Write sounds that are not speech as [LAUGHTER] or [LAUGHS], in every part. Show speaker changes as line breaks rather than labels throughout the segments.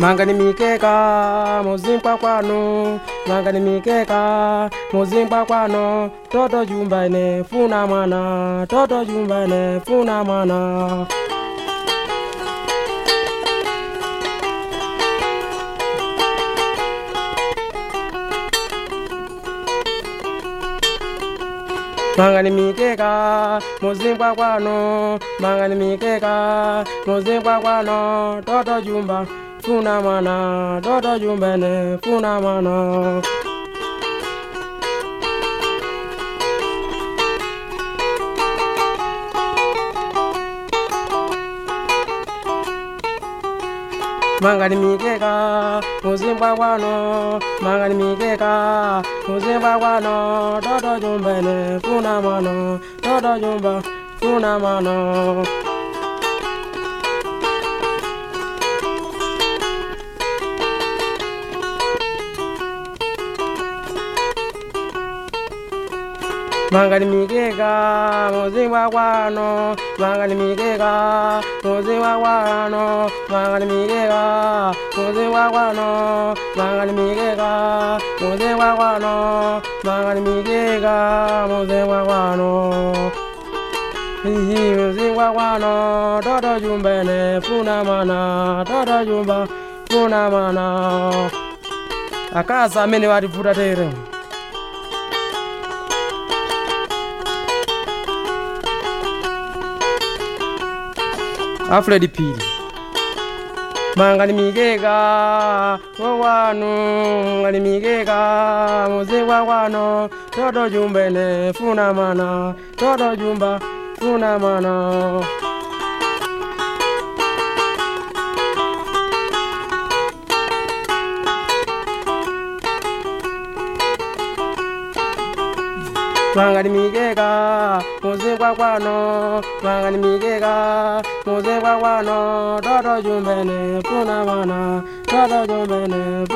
mangani mikeka muzimpa kwano. Mangani mikeka muzimpa kwano. Toto jumba ine funa mwana. Toto jumba ine funa mwana. Mangani mikeka muzimpa kwano. Mangani mikeka muzimpa kwano. Toto jumba. Funa mwana toto jumbane funa mwana mangani mikeka muzimbwa kwano mangani mikeka muzimbwa kwano toto jumbene funa mwana toto jumba funa mangani mikeka muzimbwa kwano mangani mikeka muzimbwa kwano mangani mikeka muzimbwa kwano mangani mikeka muzimbwa kwano mangani mikeka muzimbwa kwano Hihi muzimbwa kwano toto jumbene funa mana. Toto jumba funa mana. Akaza amene wativuta tere afred pili. Mangani migega wawanu ngani migega muze wawano todo jumbene funamana todo jumba funa mana funa mana toto jumba funa mana mangani mikeka muzimbwa kwano mangani mikeka muzimbwa kwano toto jumbene funa mana toto jumbene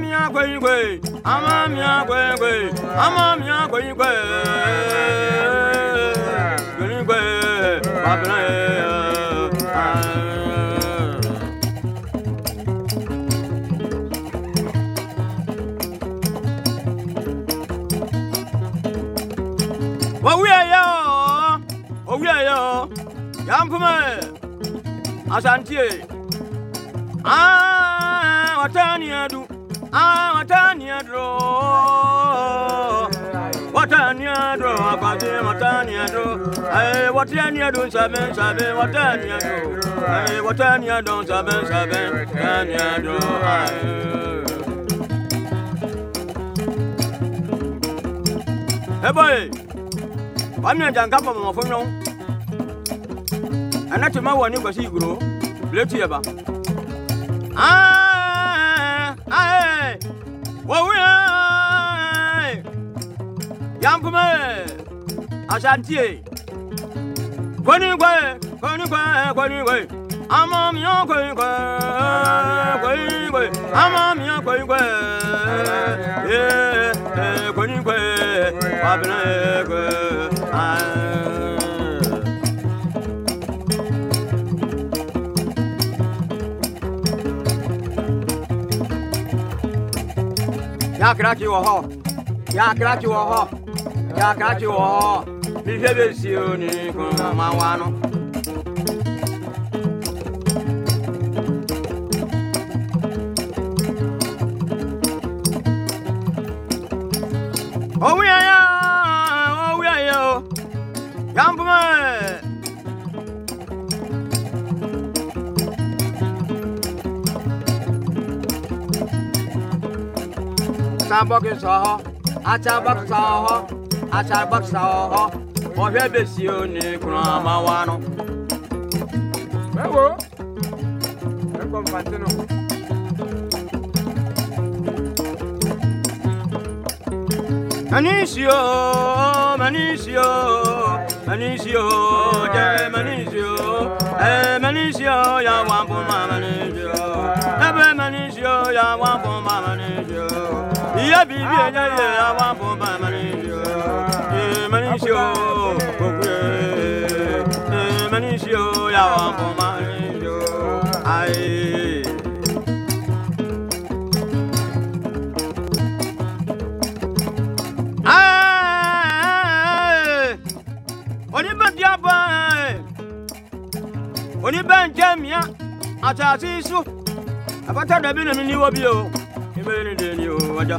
mia gwegwe
ama mia gwegwe ama mia gwegwe gwegwe babra Wawuya yo, wawuya yo, yampume, asantie, ah, watania watania dro. Watania dro, akwati watania dro. Eh, watania dro sabe sabe watania dro. Eh, watania dro sabe sabe watania dro. Eh boy. Wamia janga pa mo fonyo. Anati ma wani kwasi iguro. Bleti yaba. Ah, yankume asantie konigwe konigwe konigwe ama mi yan konigwe konigwe ama mi yan konigwe ye Yeah. wabena egwe aaa. Yakraki wɔ hɔ. Yakraki wɔ hɔ. ya ka ci wo mi fe be si o ni kun ma wa nu. owu yẹn yẹn owu yẹn yẹn o yan bumẹ. Sabọ́kì sọ̀họ́, achabọ́kì sọ̀họ́. asagbɔkisa ɔhɔ wɔhwɛ besi oni kuna ma wa no. bẹ́ẹ̀wo ẹ kọ́ nù. mani si o mani si o mani si o jẹ mani si o ẹ mani si o ya wa bọ ma mani si o ẹ bẹ si o ya wa bọ ma mani si o iye bi bi ẹ ya wa bọ ma mani si o manishi o kokwe manishi o ya wa mo manishi o ai. oníbẹ̀dìọ́bọ̀ eh. oníbẹ̀njẹ́mìá àtàtì iṣu àbátẹ́dẹ̀bí nìmi níwọ́
bí o ìbéèrè nìdè ni o ọjọ́.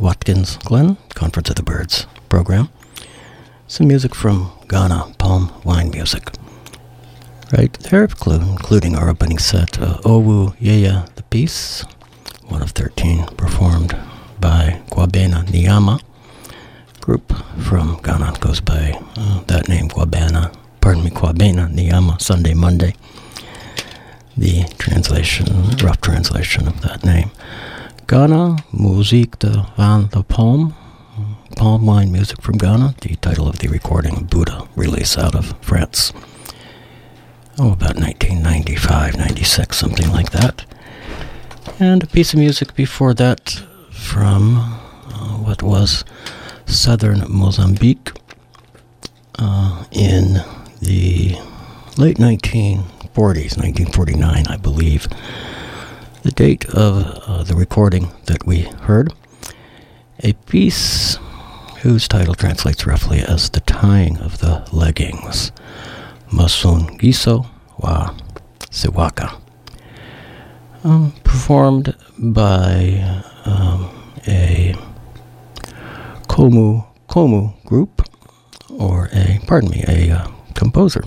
Watkins Glen, Conference of the Birds program. Some music from Ghana, palm wine music. Right there, including our opening set, uh, Owu Yeya, the piece, one of 13, performed by Kwabena Niyama. Group from Ghana goes by uh, that name, Kwabena, pardon me, Kwabena Niyama, Sunday, Monday the translation, rough translation of that name. Ghana, Musique de Van the Palm, palm wine music from Ghana, the title of the recording, Buda, release out of France. Oh, about 1995, 96, something like that. And a piece of music before that from uh, what was southern Mozambique uh, in the late 1940s, 1949, I believe. The date of uh, the recording that we heard, a piece whose title translates roughly as The Tying of the Leggings, Masun Giso wa Siwaka. Um, performed by um, a Komu Komu group, or a, pardon me, a uh, composer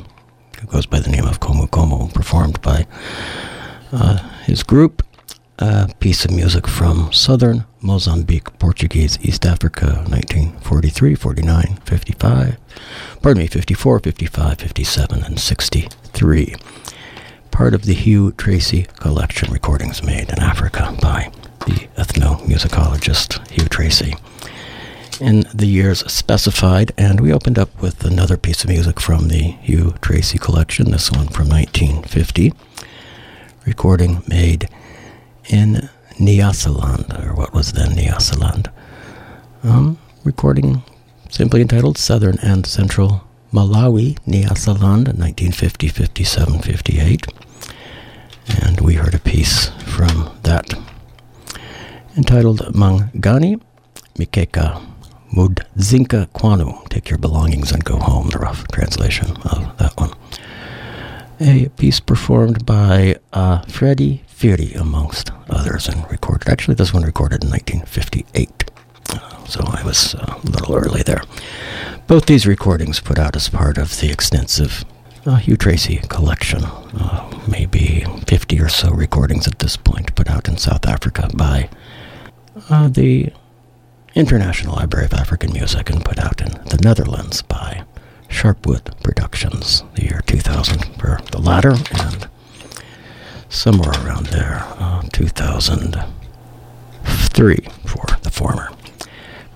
who goes by the name of Komu Komu, performed by uh, his group. A piece of music from southern Mozambique, Portuguese East Africa, 1943, 49, 55, pardon me, 54, 55, 57, and 63. Part of the Hugh Tracey collection, recordings made in Africa by the ethnomusicologist Hugh Tracey in the years specified, and we opened up with another piece of music from the Hugh Tracy collection, this one from 1950, recording made in Nyasaland, or what was then Nyasaland. Um, recording simply entitled Southern and Central Malawi, Nyasaland, 1950, 57, 58. And we heard a piece from that entitled Mangani Mikeka Mudzinka Kwanu. Take your belongings and go home, the rough translation of that one. A piece performed by uh, Freddie Firi, amongst others, and recorded. Actually, this one recorded in 1958, uh, so I was uh, a little early there. Both these recordings put out as part of the extensive uh, Hugh Tracey collection, maybe 50 or so recordings at this point, put out in South Africa by the International Library of African Music and put out in the Netherlands by Sharpwood Productions, the year 2000 for the latter, and somewhere around there, uh, 2003 for the former.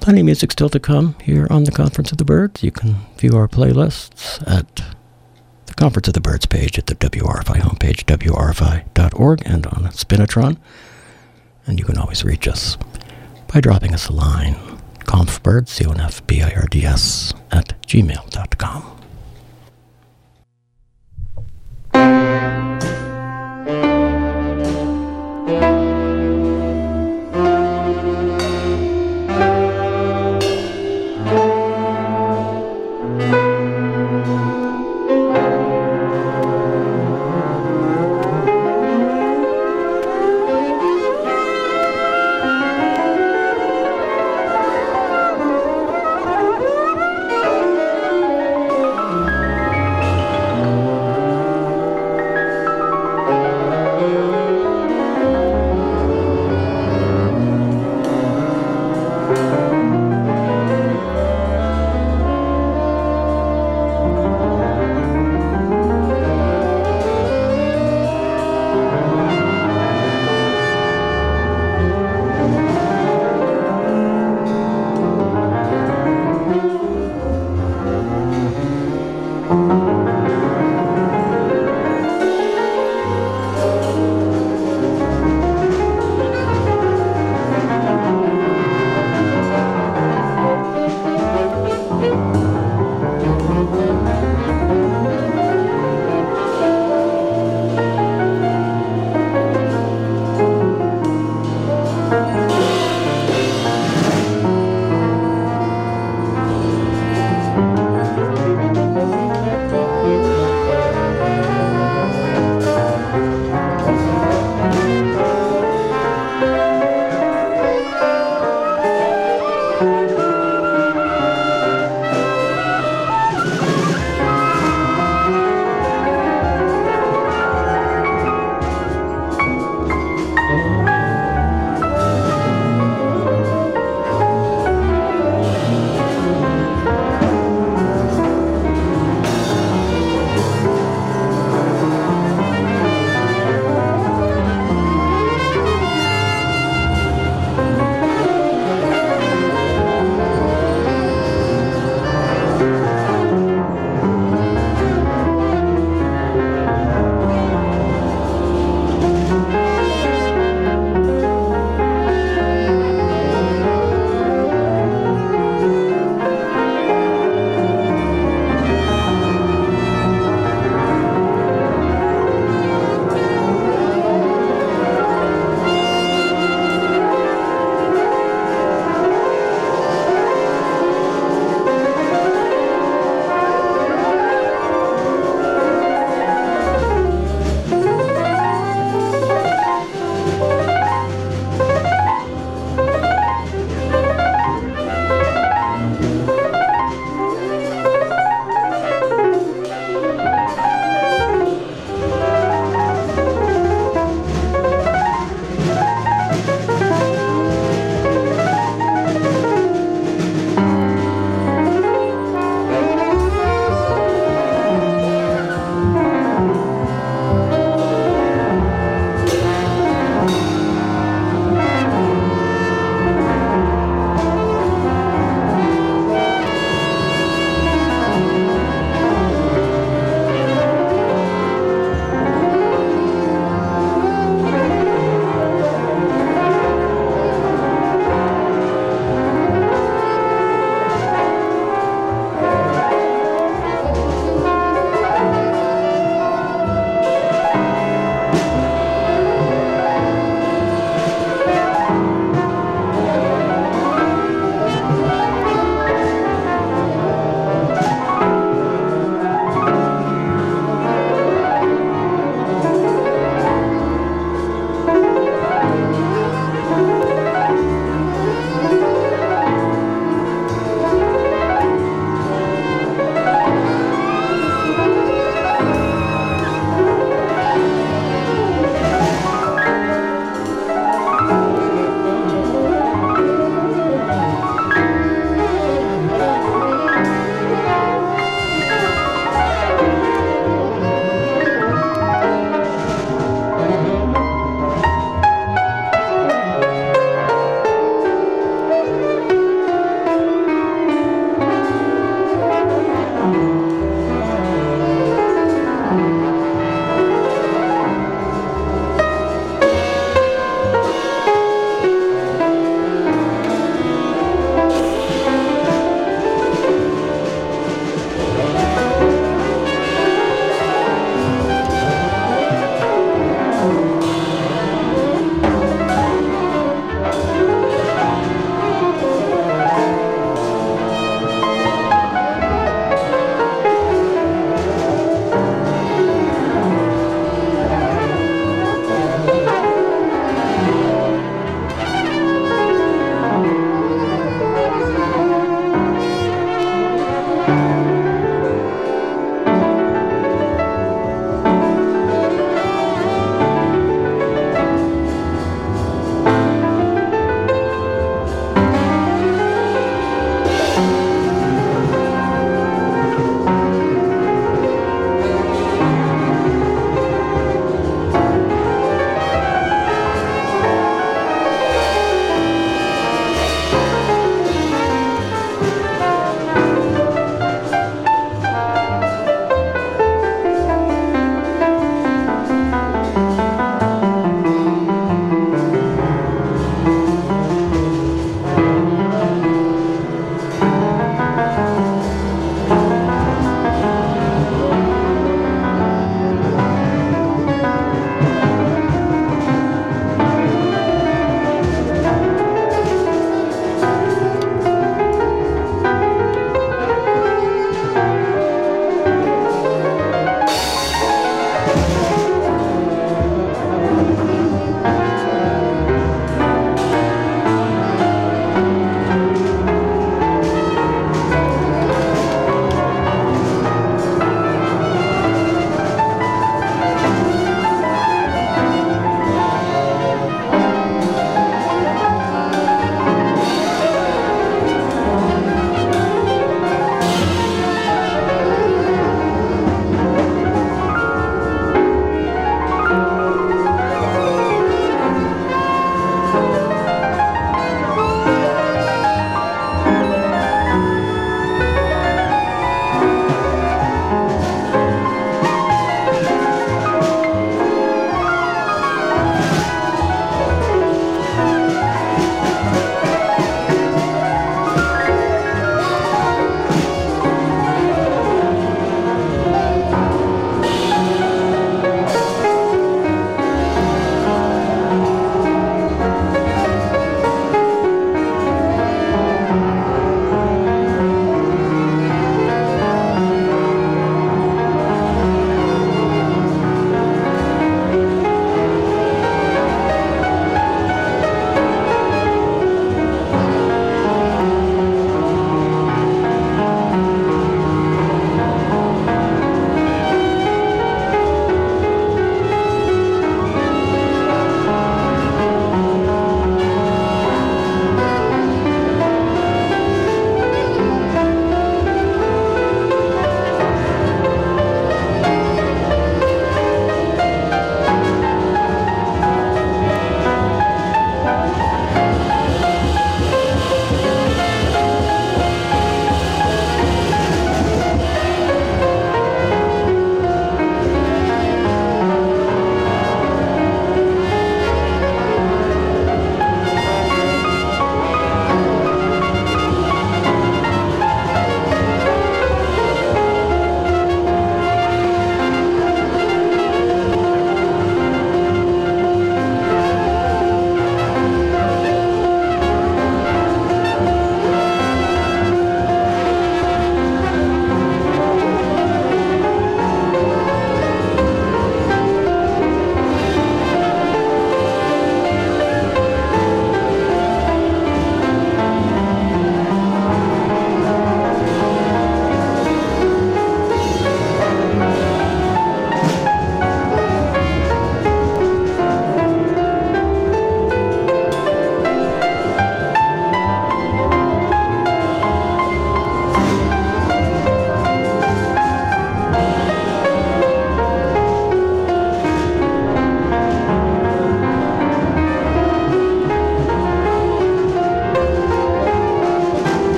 Plenty of music still to come here on the Conference of the Birds. You can view our playlists at the Conference of the Birds page at the WRFI homepage, wrfi.org, and on Spinitron. And you can always reach us by dropping us a line, confbirds, C-O-N-F-B-I-R-D-S, at gmail.com.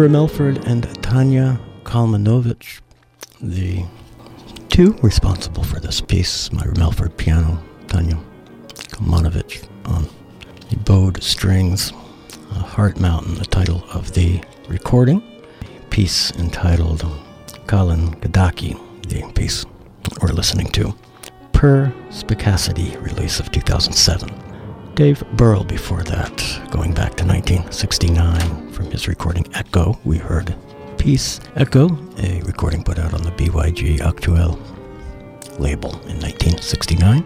Myra Melford and Tanya Kalmanovitch, the two responsible for this piece. Myra Melford, piano, Tanya Kalmanovitch on the bowed strings. Heart Mountain, the title of the recording. Piece entitled Kali Gandaki, the piece we're listening to. Perspicacity, release of 2007. Dave Burrell before that, going back to 1969 from his recording Echo, we heard Peace Echo, a recording put out on the BYG Actuel label in 1969,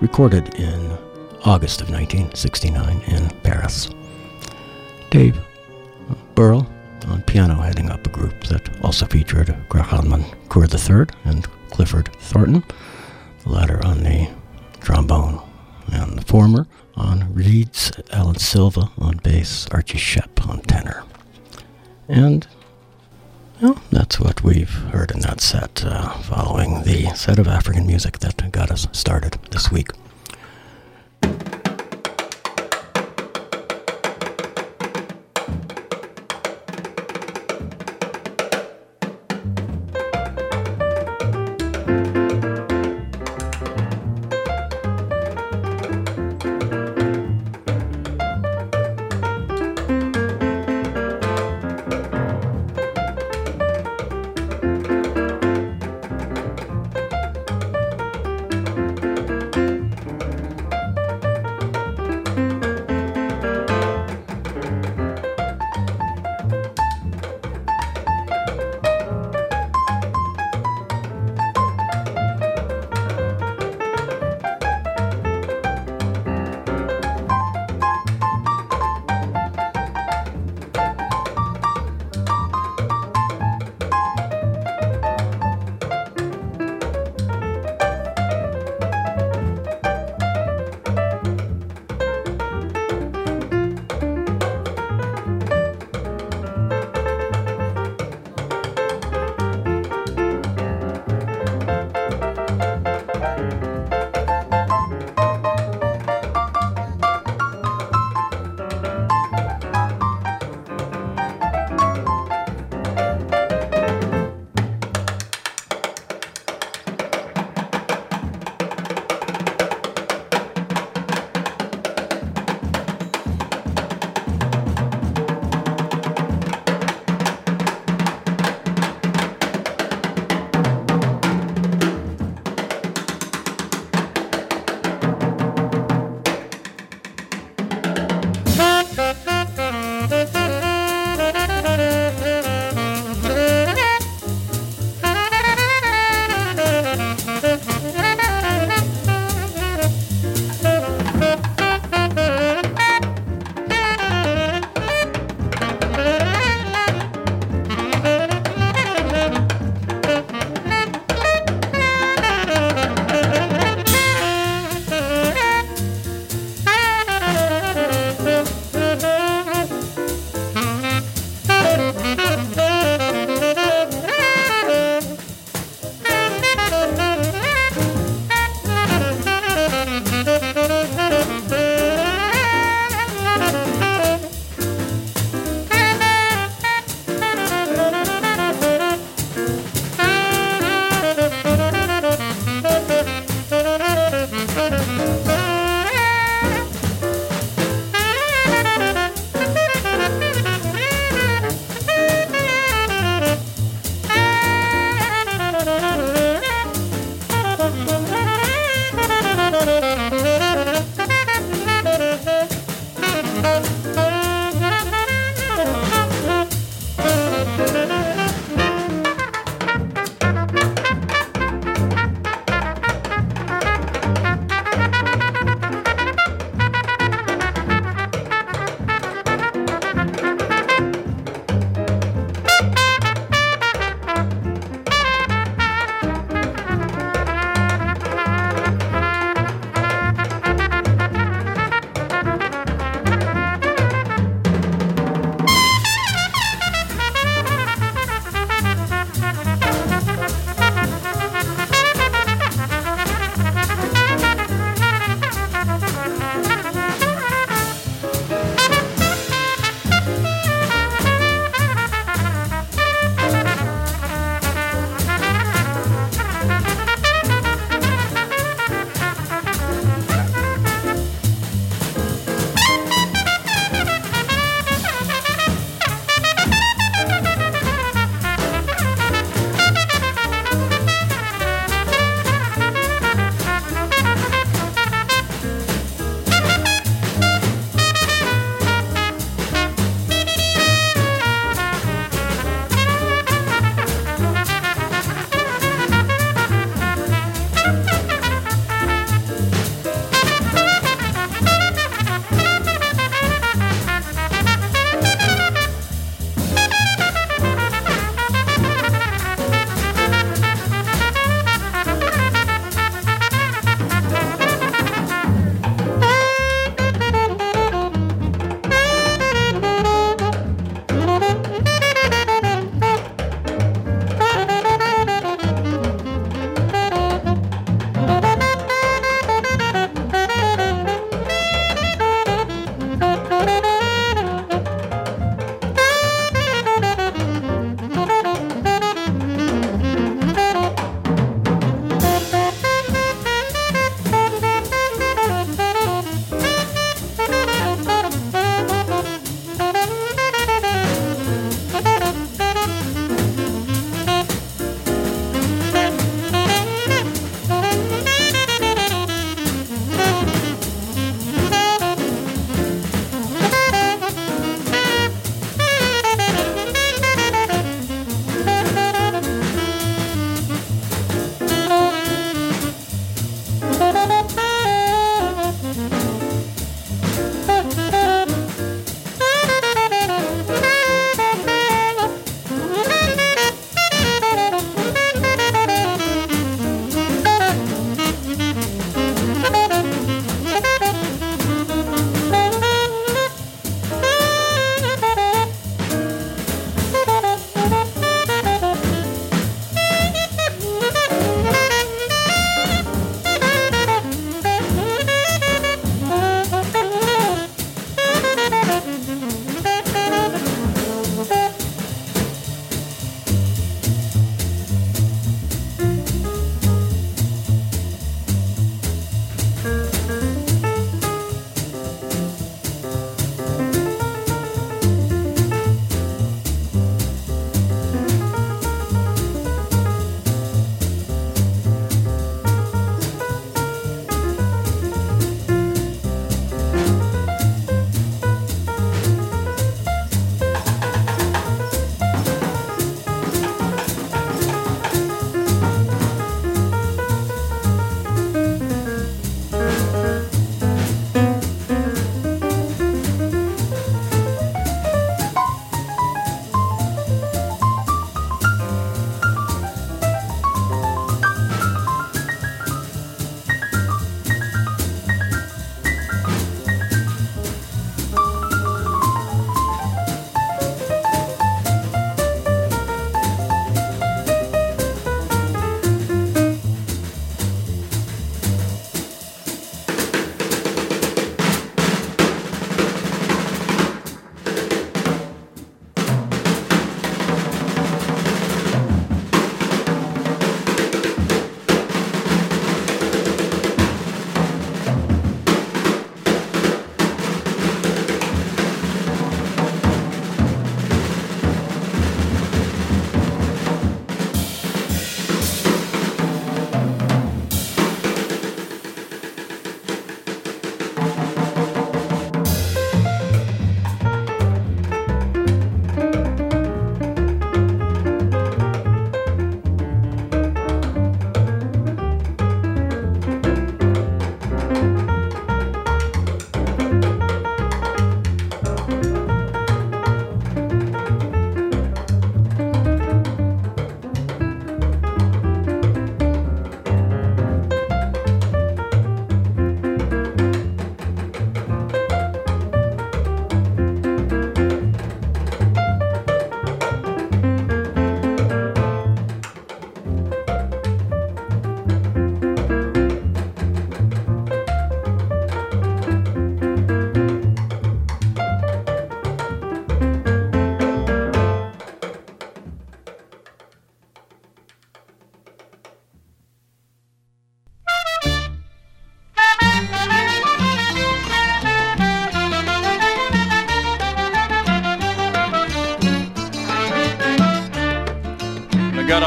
recorded in August of 1969 in Paris. Dave Burrell on piano heading up a group that also featured Grachan Moncur III and Clifford Thornton, the latter on the trombone, and the former on reeds, Alan Silva on bass, Archie Shepp on tenor. And well, that's what we've heard in that set, uh, following the set of African music that got us started this week.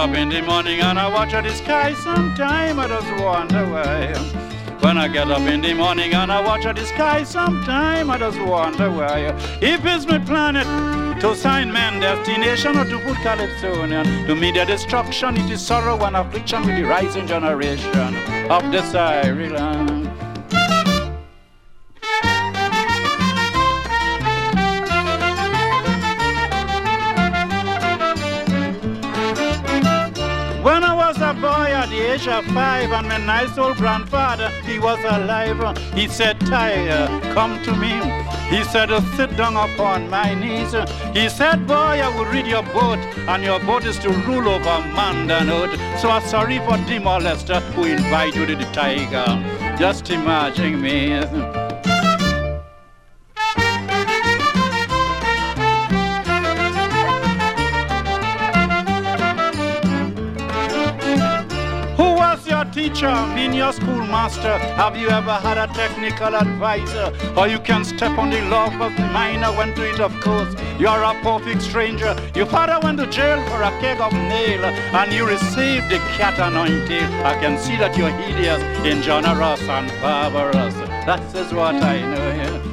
Up in the morning and I watch the sky, sometime I just wonder why. When I get up in the morning and I watch the sky, sometime I just wonder why. If it's my planet to sign man destination or to put Calypsonian to their destruction, it is sorrow and affliction with the rising generation of the Siren. Five, and my nice old grandfather, he was alive. He said, Tyre, come to me. He said, sit down upon my knees. He said, boy, I will read your boat, and your boat is to rule over manhood. So I'm sorry for the molester who invited the tiger. Just imagine me. Teacher, been your schoolmaster? Have you ever had a technical advisor? Or you can step on the love of the minor, went to it of course. You're a perfect stranger. Your father went to jail for a keg of nail, and you received the cat anointing. I can see that you're hideous in John Ross and barbarous. That is what I know. Yeah.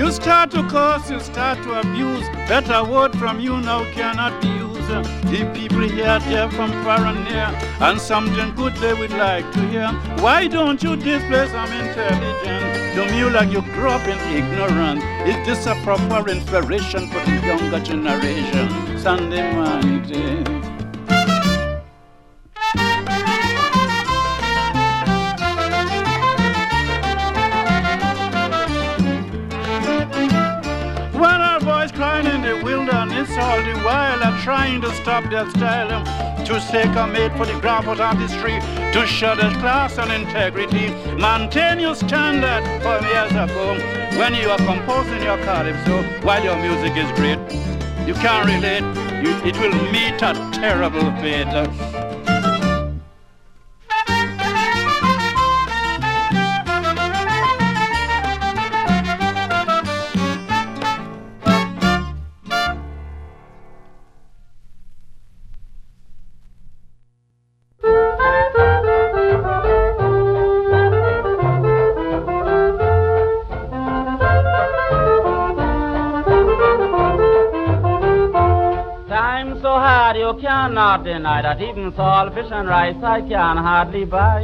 You start to curse, you start to abuse. Better word from you now cannot be used. The people here, there from far and near, and something good they would like to hear. Why don't you display some intelligence? Don't you like you grew up in ignorance? Is this a proper inspiration for the younger generation? Sunday morning. All the while are trying to stop their style to stake a mate for the gravel artistry, to show their class and integrity. Maintain your standard for years ago when you are composing your calypso while your music is great. You can't relate, you, it will meet a terrible fate.
Cannot deny that even salt fish and rice I can hardly buy.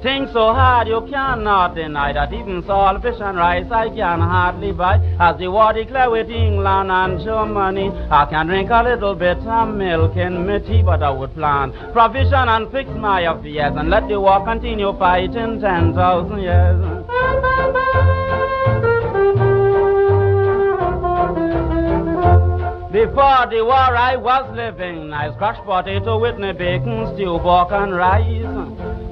Think so hard you cannot deny that even salt fish and rice I can hardly buy. As the war declare with England and Germany, I can drink a little bit of milk in my tea, but I would plan provision and fix my affairs and let the war continue fighting ten thousand years. Before the war I was living nice crushed potato with me bacon, stew, pork and rice.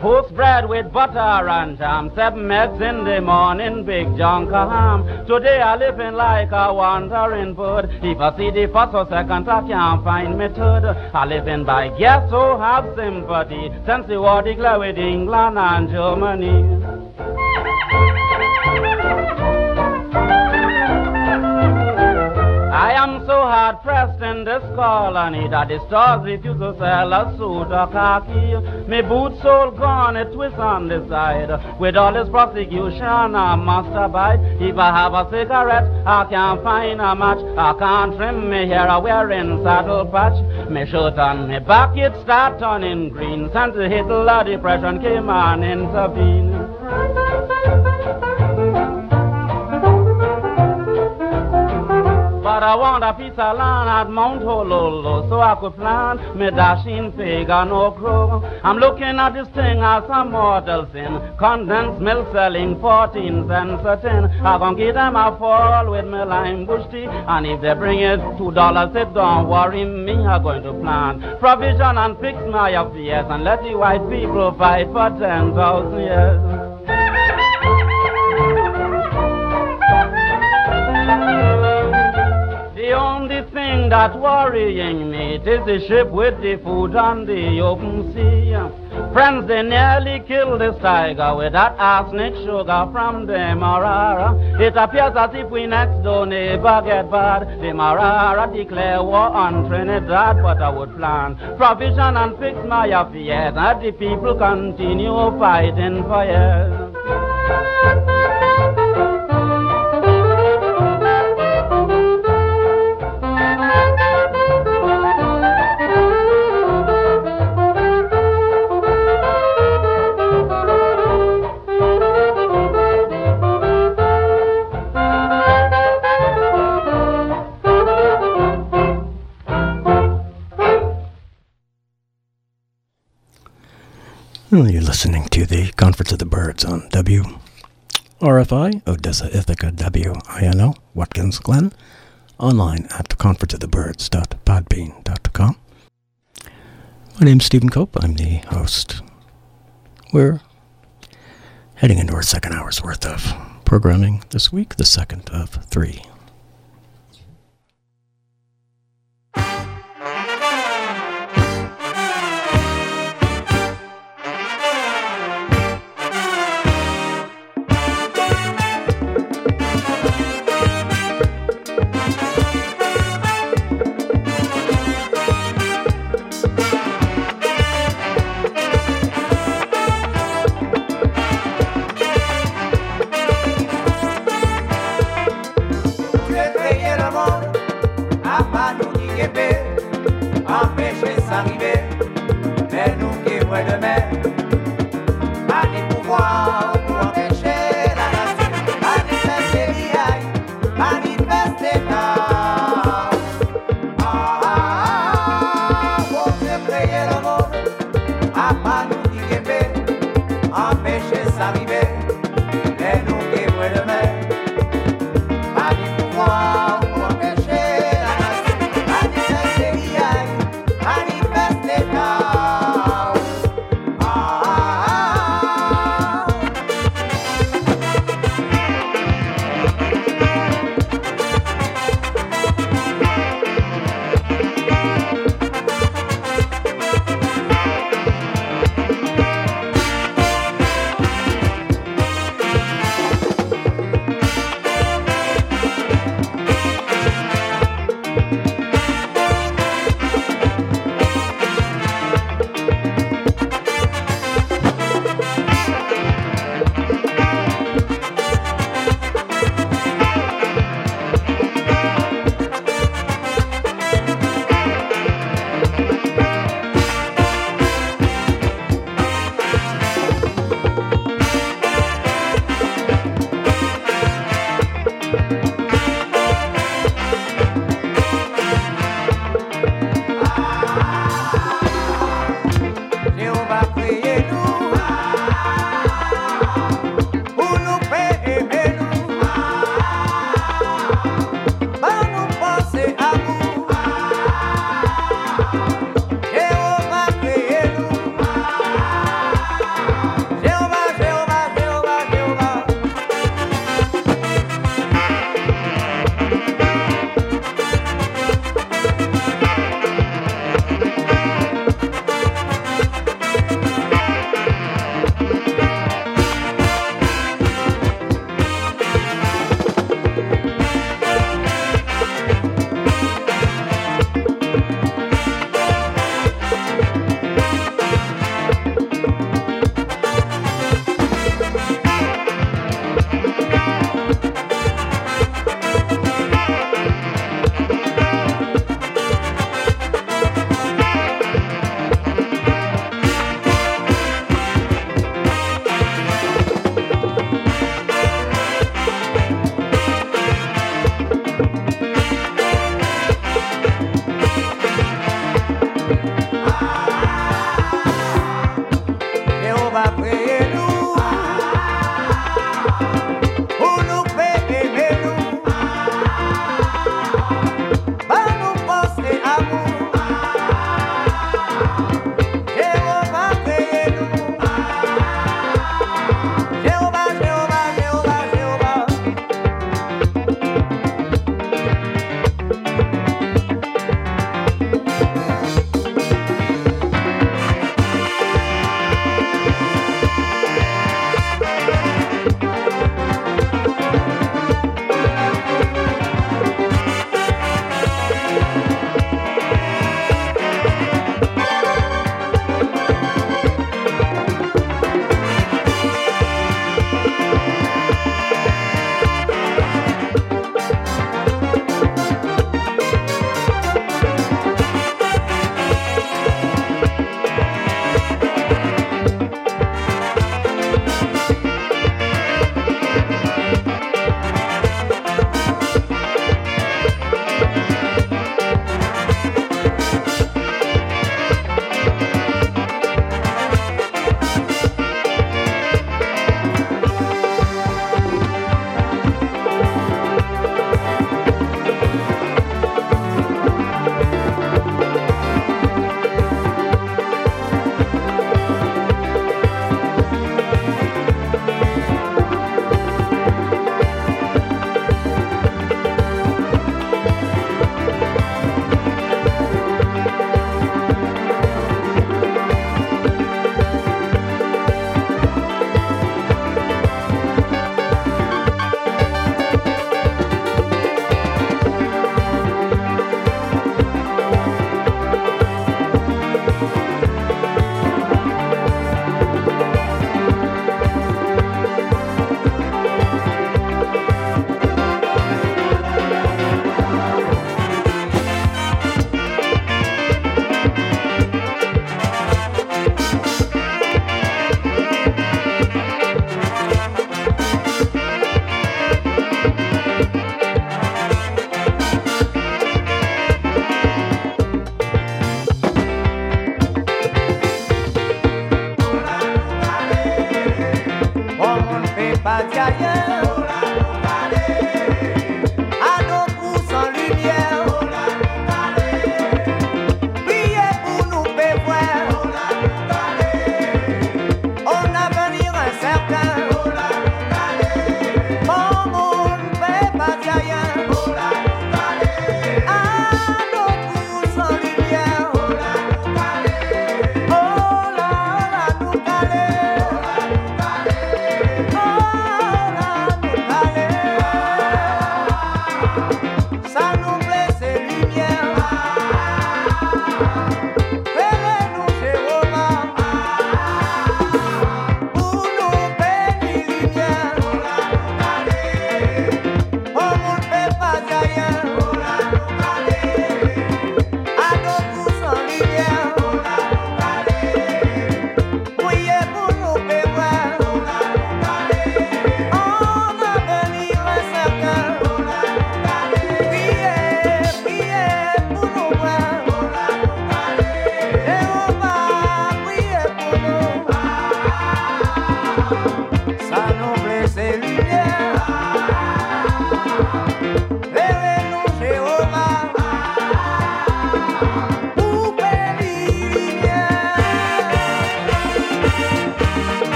Post bread with butter and jam, seven eggs in the morning, big junk of ham. Today I living like a wandering bird. If I see the first or second, I can't find me third. I living by guess so have sympathy since the war declared with England and Germany. I am so hard pressed in this colony that the stores refuse to sell a suit of khaki. Me boots all gone, it twist on the side. With all this prosecution, I must abide. If I have a cigarette, I can't find a match. I can't trim me hair, I wearing saddle patch. Me shirt on me back, it start turning green. Since the Hitler depression came and intervened. But I want a piece of land at Mount Hololo so I could plant me dashing pig and okra. I'm looking at this thing as a mortal sin. Condensed milk selling 14 cents a tin. I'm gonna give them a fall with me lime bush tea. And if they bring it two dollars, it don't worry me. I'm going to plant provision and fix my affairs and let the white people fight for 10,000 years. Thing that's worrying me is the ship with the food on the open sea. Friends, they nearly killed this tiger with that arsenic sugar from the Marara. It appears as if we next door neighbor get bad. The Marara declare war on Trinidad, but I would plan provision and fix my affairs, and the people continue fighting for years.
Well, you're listening to the Conference of the Birds on WRFI, Odessa Ithaca WINO, Watkins Glen, online at conferenceofthebirds.podbean.com. My name's Stephen Cope. I'm the host. We're heading into our second hour's worth of programming this week, the second of three.
arrivée, mais nous qui ouais de mer.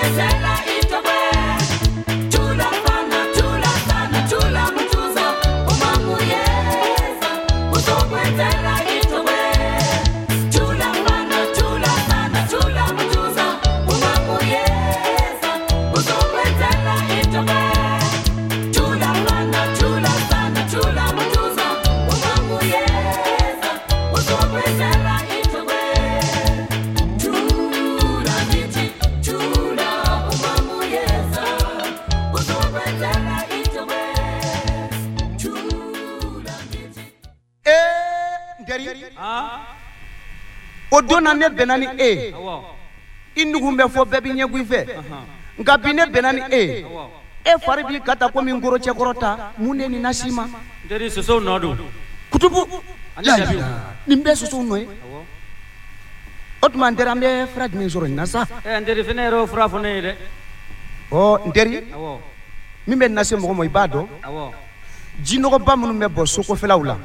we said like? Bɛnna ni e. I nugun bɛ fɔ bɛɛ b'i ɲɛgun i fɛ nka bi ne bɛnna ni e e fari b'i ka ta komi ngoro cɛkɔrɔ ta mun de nin nasi ma
n teri sosow nɔ don
kutubu
Ani
Ya,
dabiw.
ya. nin bɛɛ sosow nɔ ye o tuma n teri an bɛ fura jumɛn sɔrɔ nin na sa
ɛ n teri fɛnɛ yɛrɛ y'o fura fɔ ne ye dɛ
ɔ n teri min bɛ nase mɔgɔ ma i b'a dɔn jinɔgɔba minnu bɛ bɔ so kɔfɛlaw la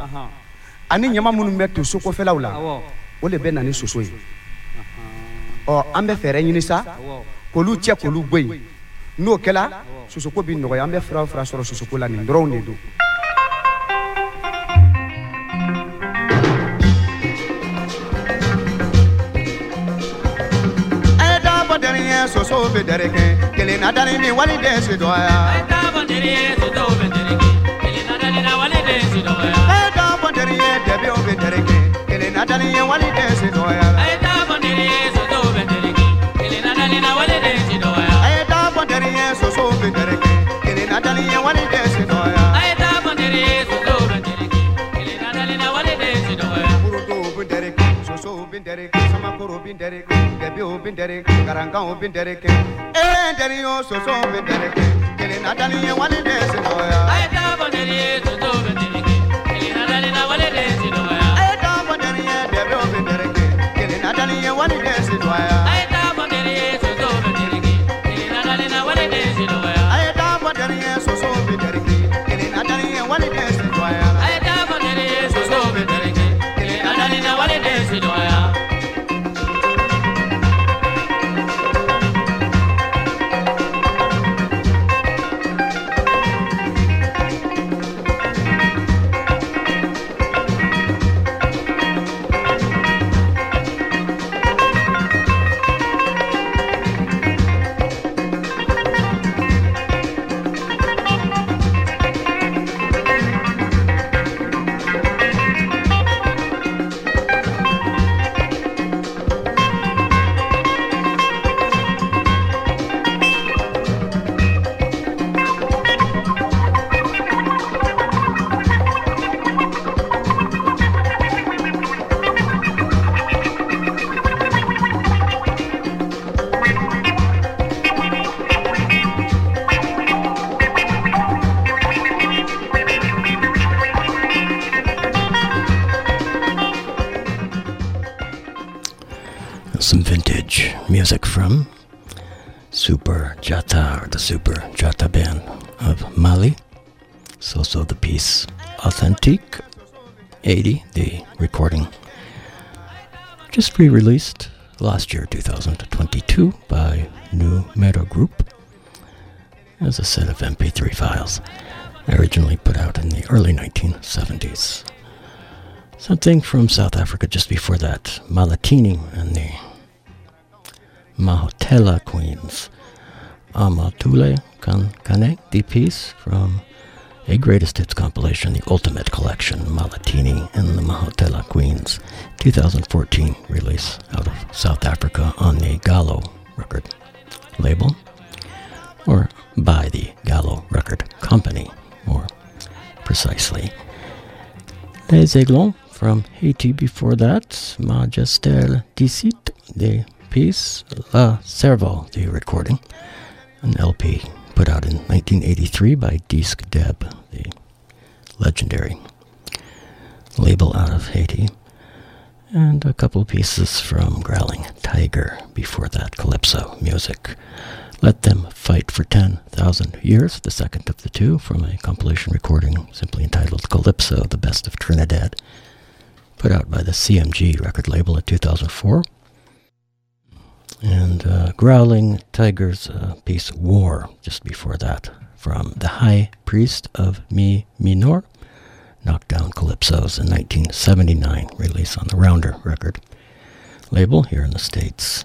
ani ɲama minnu bɛ to so kɔfɛlaw la o de bɛ na ni soso ye ɔ an bɛ fɛɛrɛ ɲini sa. K'olu cɛ k'olu bɔ yen. N'o kɛla sosoko bi nɔgɔya. An bɛ fura o fura sɔrɔ sosoko la nin dɔrɔnw de don a ye dabɔ dɛri ye soso bɛ dɛrɛ kɛ. Kelen na dani ni wali den si dɔgɔya. A ye dabɔ dɛri ye dɛbiw bɛ dɛrɛ kɛ. Kelen na dani ye wali den si dɔgɔya. A ye dabɔ dɛri ye soso samakoro bin kɛ dɛbiw bin dɛrɛ kɛ garankanw bin kɛ ee dɛri yo oh, soso bin dɛrɛ kɛ kelen na dani ye wali den si dɔgɔya a ye dabɔ dɛri ye dɛbiw bin dɛrɛ kɛ kelen na dani ye wali den si dɔgɔya a ye dabɔ dɛri
80, the recording just re released last year, 2022, by New Meta Group as a set of MP3 files originally put out in the early 1970s. Something from South Africa just before that, Mahlathini and the Mahotella Queens. Amatule Kan- Kane, the piece from a greatest hits compilation, the Ultimate Collection, Mahlathini and the Mahotella Queens, 2014 release out of South Africa on the Gallo record label, or by the Gallo Record Company, more precisely. Les Aiglons from Haiti before that, Majestel Dicit, the piece, La Cerveau, the recording, an LP put out in 1983 by Disque Deb, the legendary label out of Haiti, and a couple pieces from Growling Tiger before that, Calypso music. Let Them Fight for 10,000 Years, the second of the two, from a compilation recording simply entitled Calypso, the Best of Trinidad, put out by the CMG record label in 2004. And uh, Growling Tiger's uh, piece War, just before that, from The High Priest of Mi Minor, Knockdown Calypsos in 1979, release on the Rounder record label here in the States.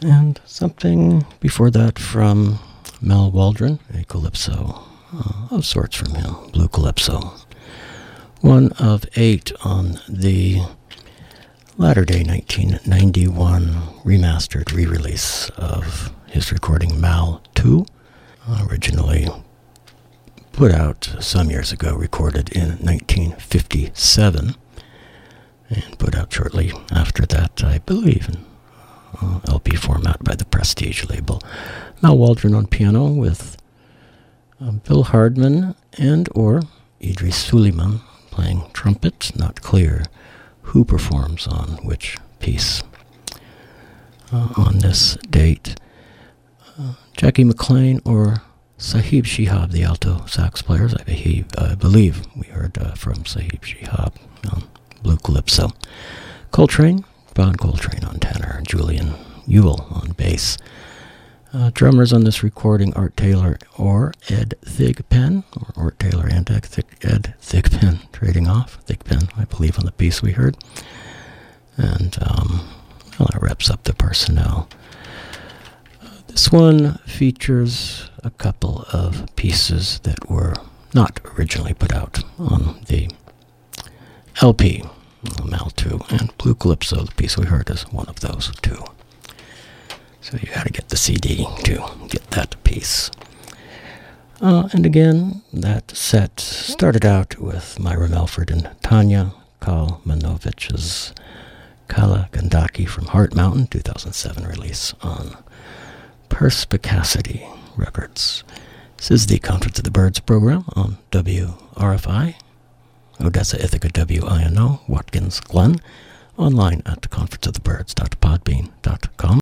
And something before that from Mal Waldron, a calypso uh, of sorts from him, Blue Calypso. One of eight on the latter day 1991 remastered re release of his recording Mal 2, originally put out some years ago, recorded in 1957 and put out shortly after that, I believe, in uh, LP format by the Prestige label. Mal Waldron on piano with uh, Bill Hardman and or Idrees Sulieman playing trumpet. Not clear who performs on which piece uh, on this date. Uh, Jackie McLean or Sahib Shihab, the alto sax players. I, behave, I believe we heard uh, from Sahib Shihab on Blue Calypso. Coltrane, John Coltrane on tenor, Julian Euell on bass. Uh, drummers on this recording, Art Taylor or Ed Thigpen, or Art Taylor and Ed, Thig, Ed Thigpen trading off. Thigpen, I believe, on the piece we heard. And um, well, that wraps up the personnel. Uh, this one features a couple of pieces that were not originally put out on the LP, Mal 2, and Blue Calypso, the piece we heard, is one of those two. So you got to get the CD to get that piece. Uh, and again, that set started out with Myra Melford and Tanya Kalmanovitch's Kali Gandaki from Heart Mountain, 2007 release on Perspicacity Records. This is the Conference of the Birds program on WRFI, Odessa Ithaca WINO, Watkins Glen, online at conferenceofthebirds.podbean.com.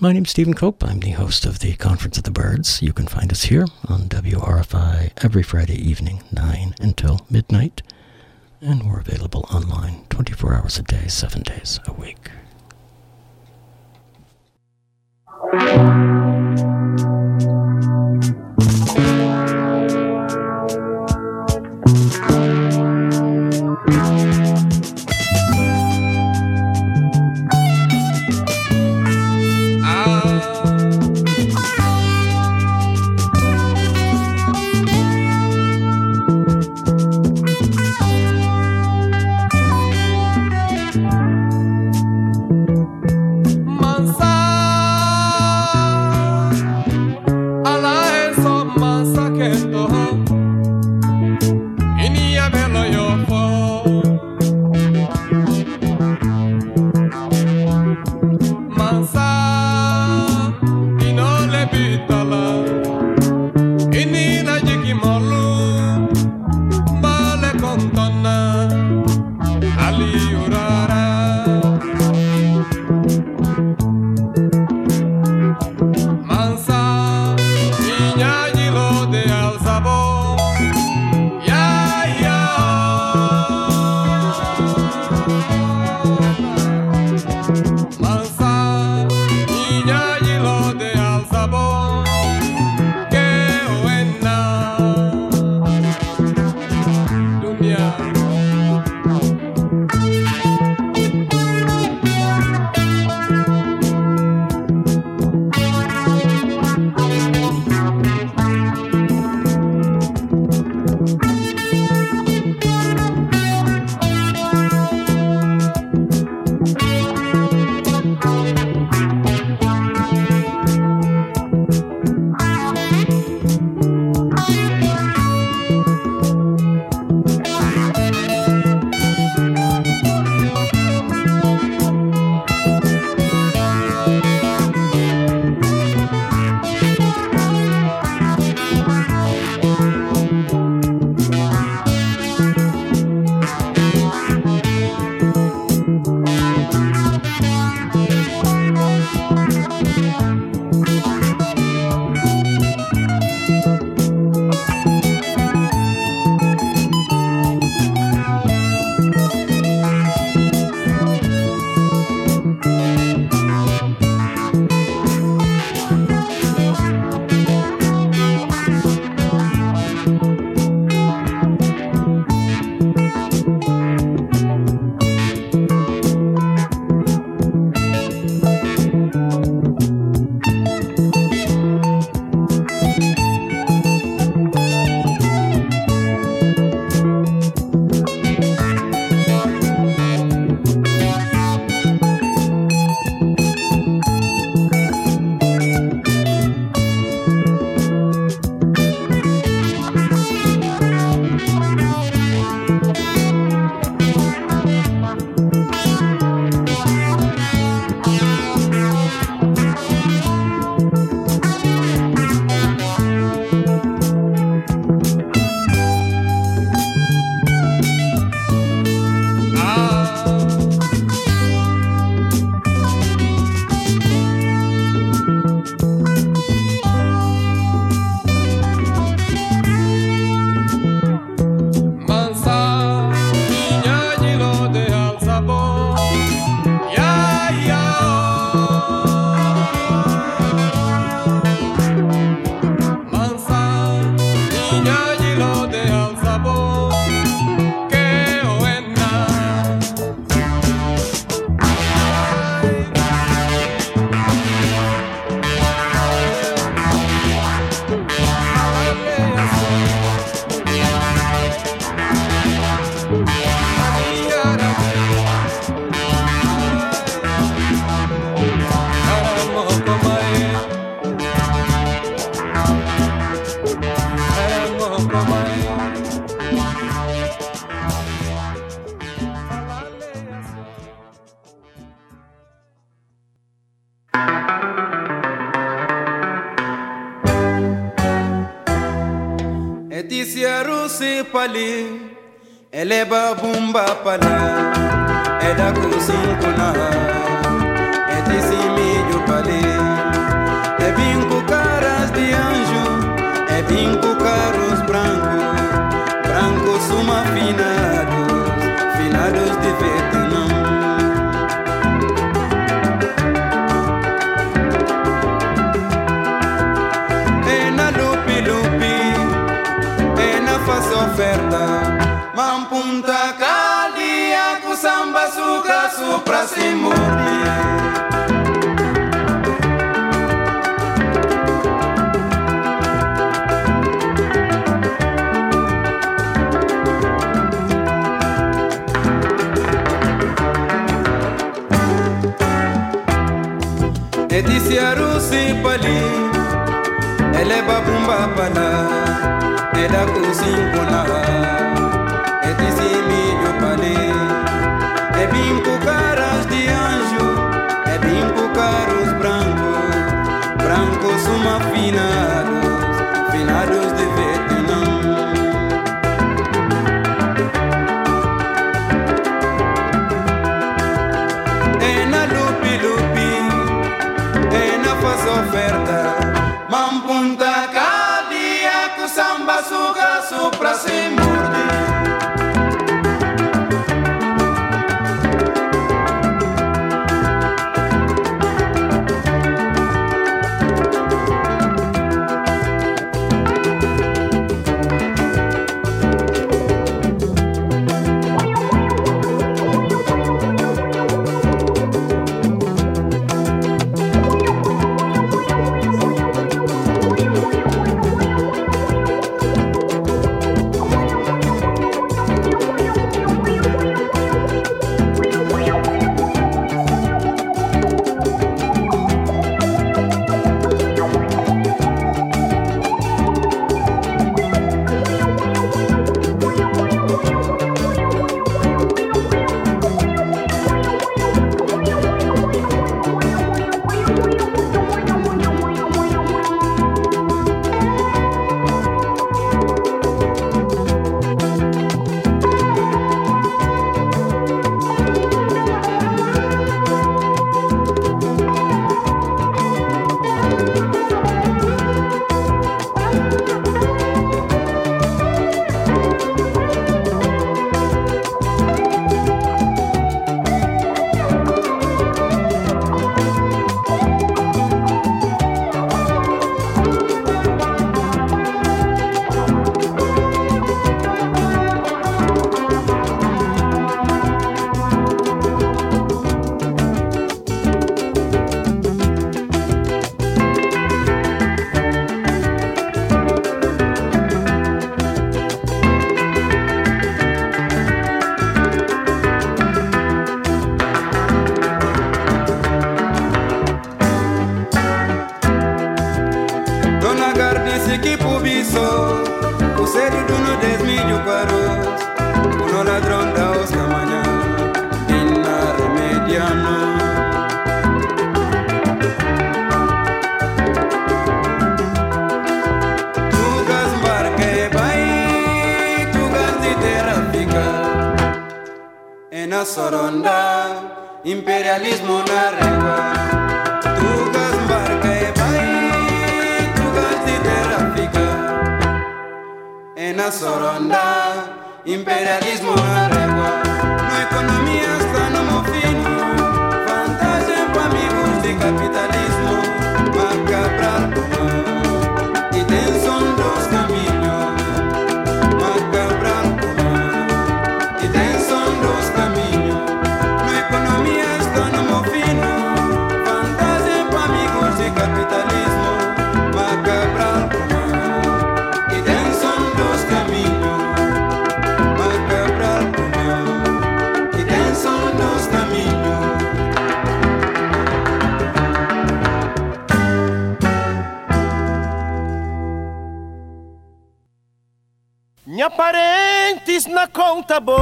My name's Stephen Cope. I'm the host of the Conference of the Birds. You can find us here on WRFI every Friday evening, 9 until midnight. And we're available online 24 hours a day, 7 days a week.
Imperialismo
Conta boas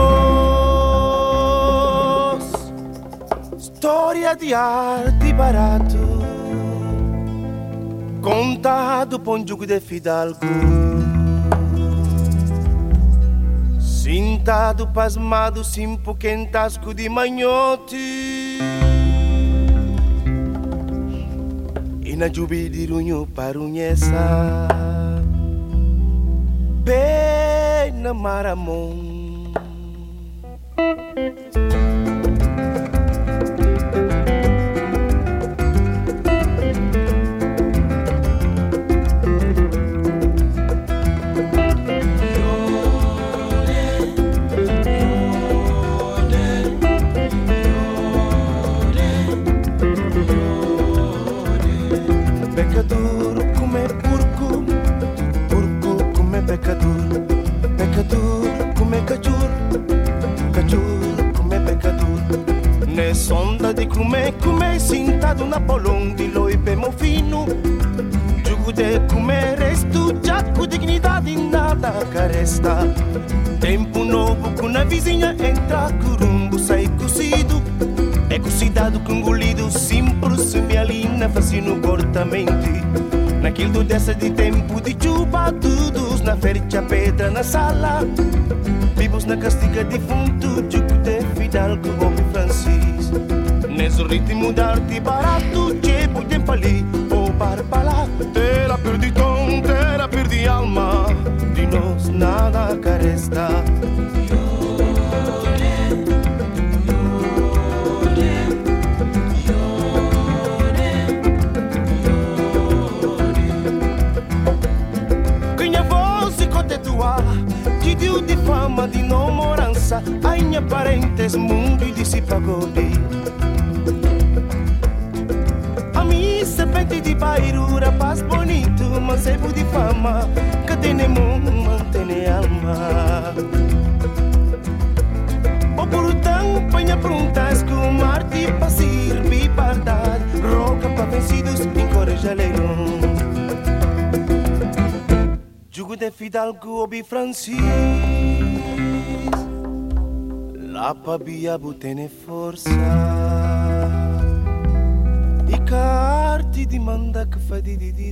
história de arte barato. Um jugo de fidalgo. Sintado, pasmado, simpo quentasco de manhote. E na jubi de parunhesa Bem na maramon na sala, vivos na castiga defunto. sees Lapa bia butene forza I carti di manda che fa di di.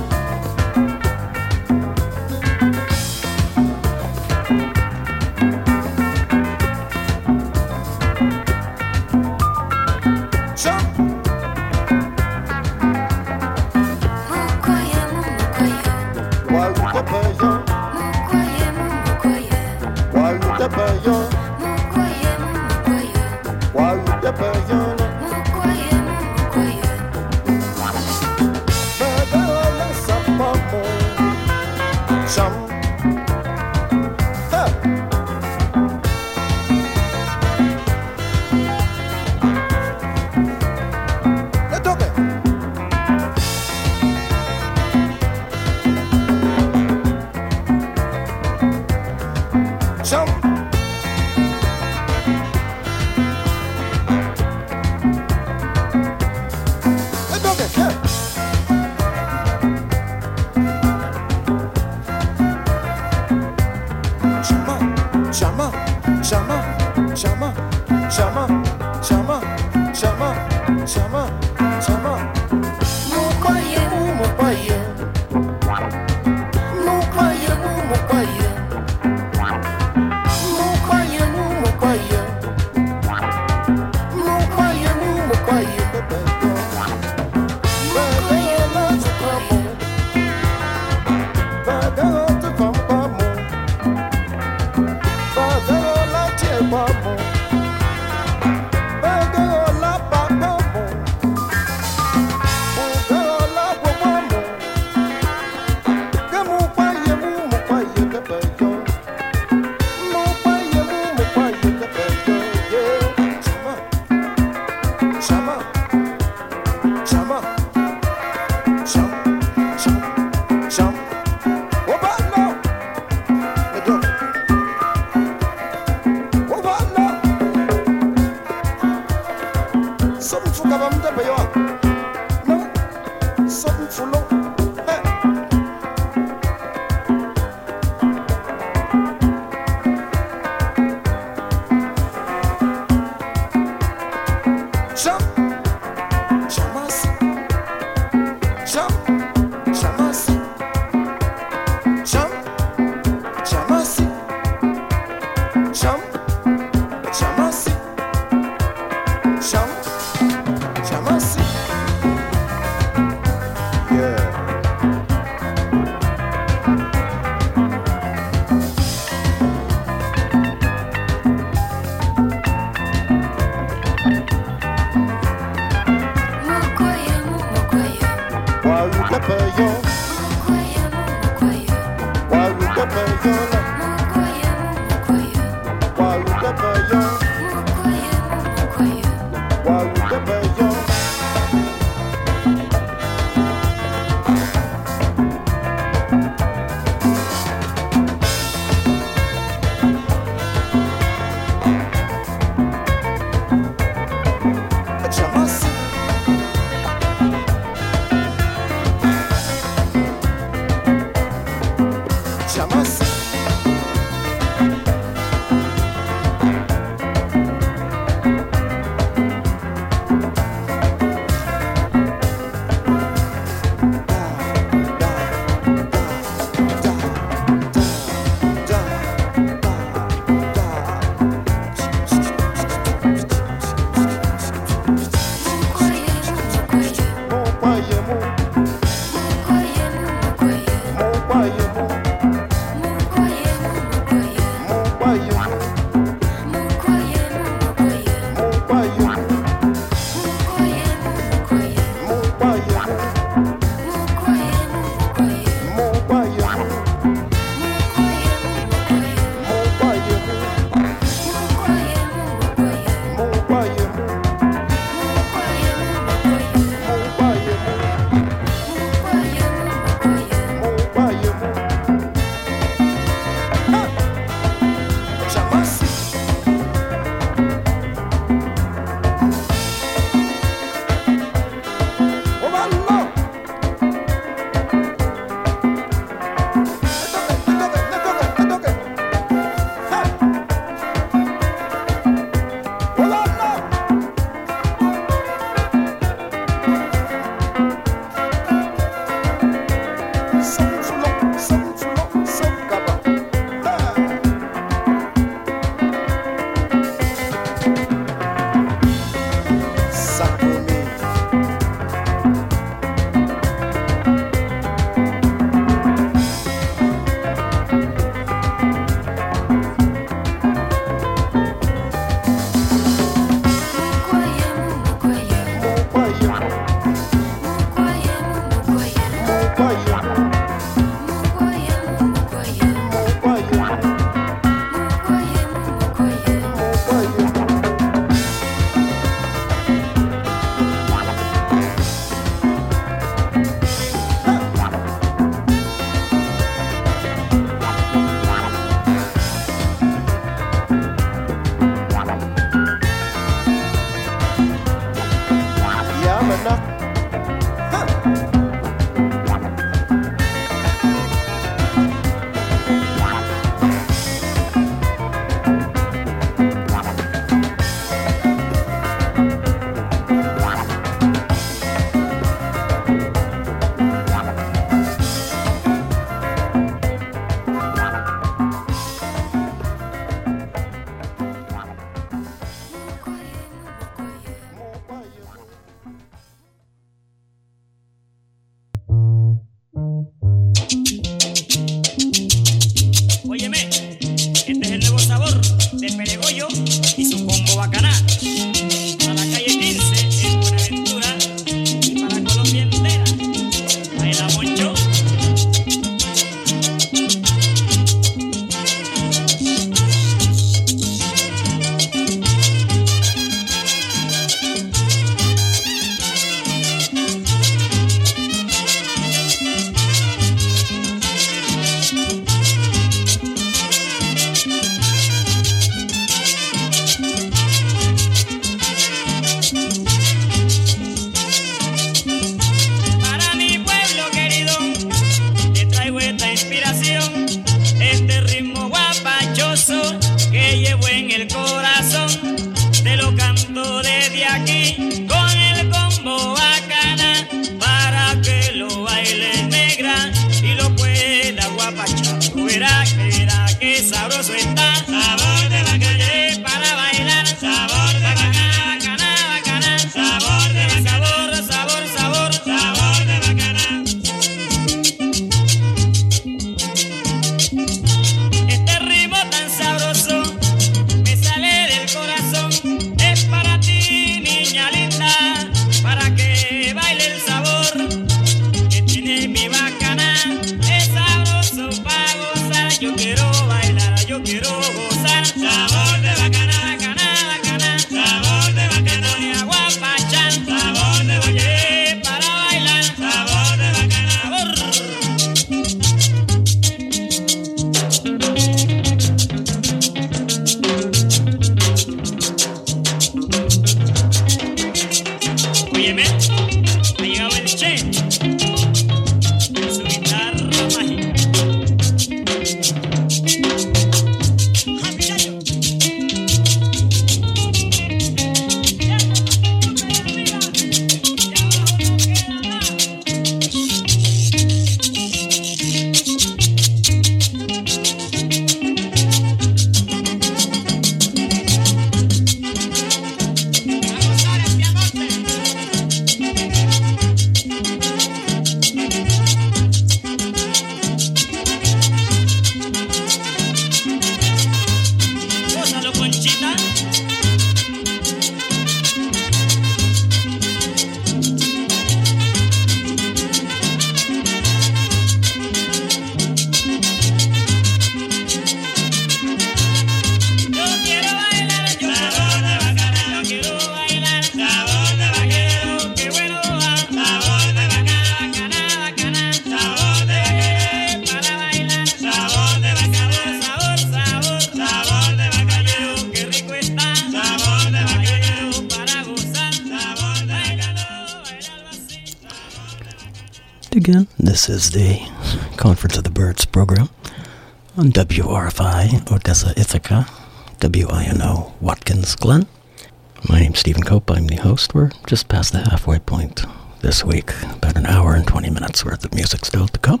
We're just past the halfway point this week, about an hour and 20 minutes worth of music still to come.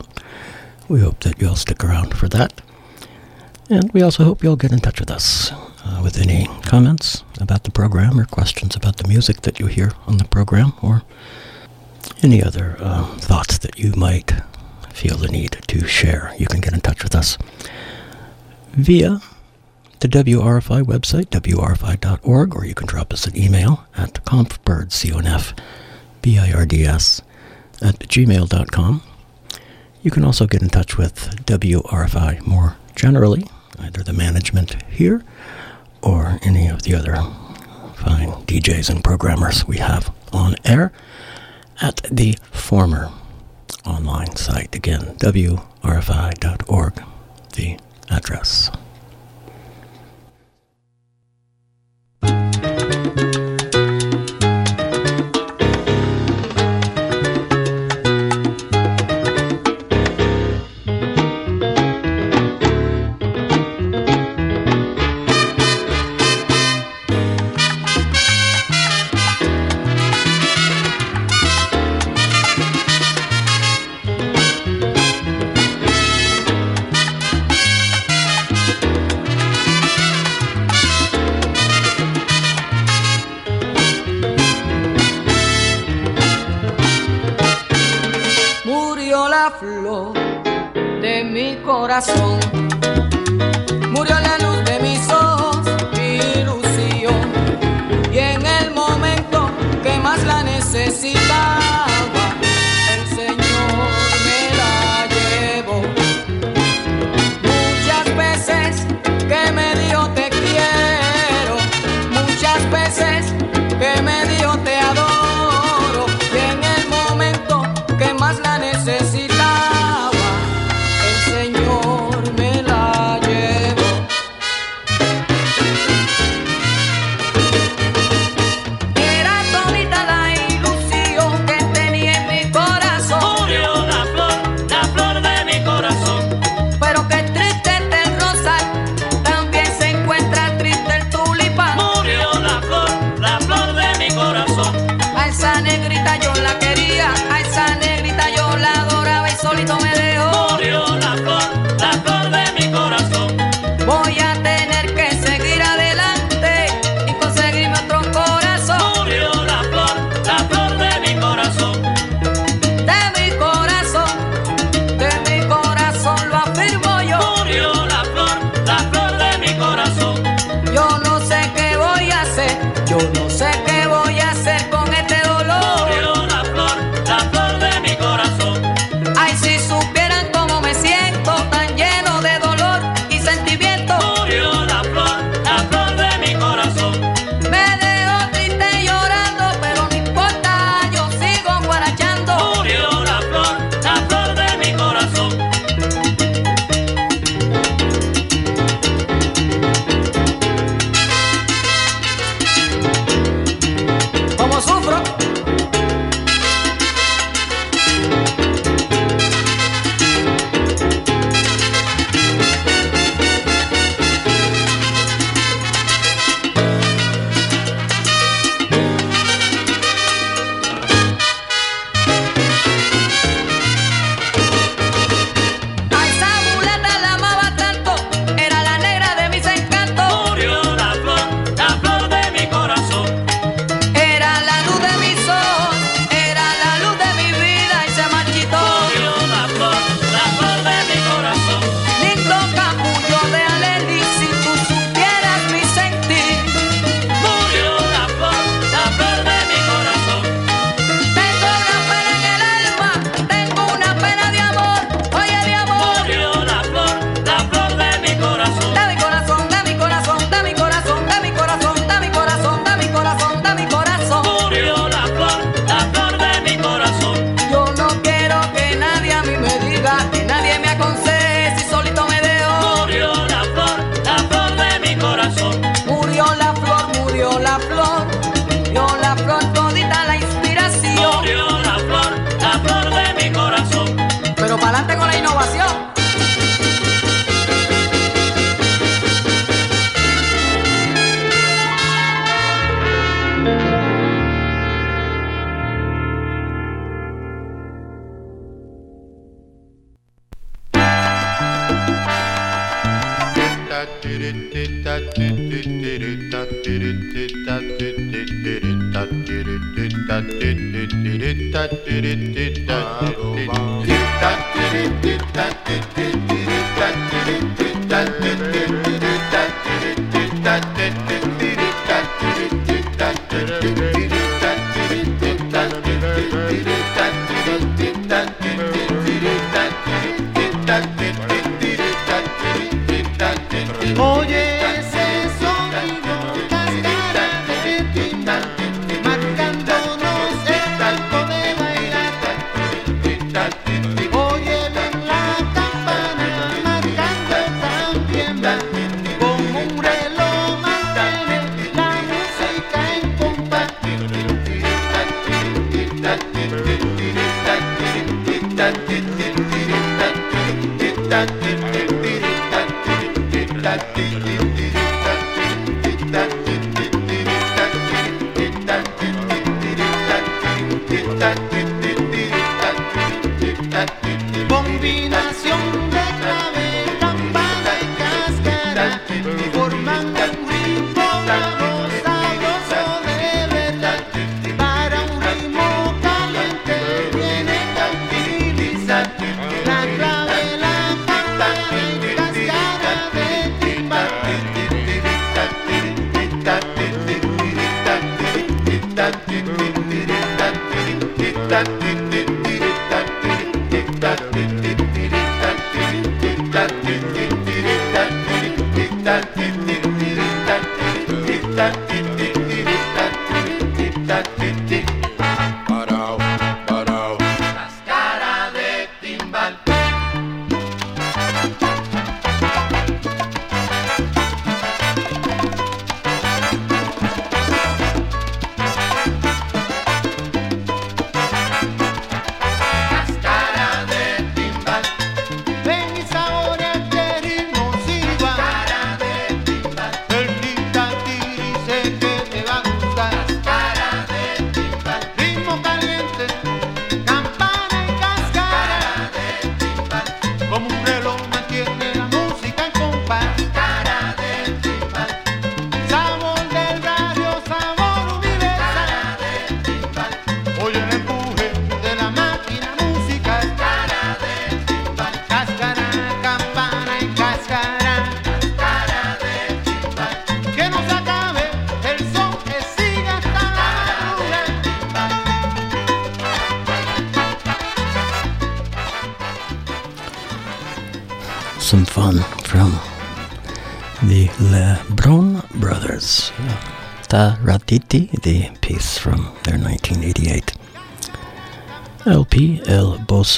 We hope that you'll stick around for that. And we also hope you'll get in touch with us uh, with any comments about the program or questions about the music that you hear on the program or any other uh, thoughts that you might feel the need to share. You can get in touch with us via the WRFI website, wrfi.org, or you can drop us an email at confbirds, C-O-N-F, B-I-R-D-S, at gmail.com. You can also get in touch with WRFI more generally, either the management here or any of the other fine DJs and programmers we have on air at the former online site. Again, wrfi.org, the address.
Murió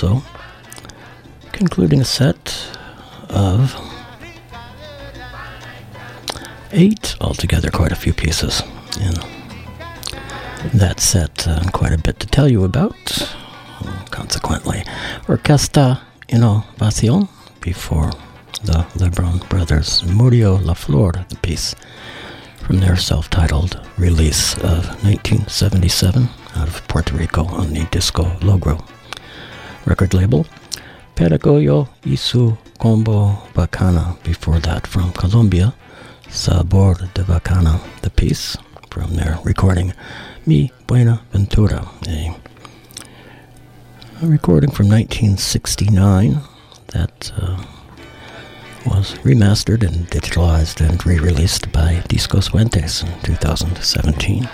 Bosco, concluding a set of eight altogether, quite a few pieces. In that set, uh, quite a bit to tell you about. Consequently, Orquesta Innovación before the LeBron Brothers, Murio La Flor, the piece from their self titled release of 1977 out of Puerto Rico on the Disco Logro record label. Peregoyo y su combo Vacana before that from Colombia, Sabor de Bacana, the piece from their recording Mi Buena Ventura, a, a recording from 1969 that uh, was remastered and digitalized and re-released by Discos Fuentes in 2017.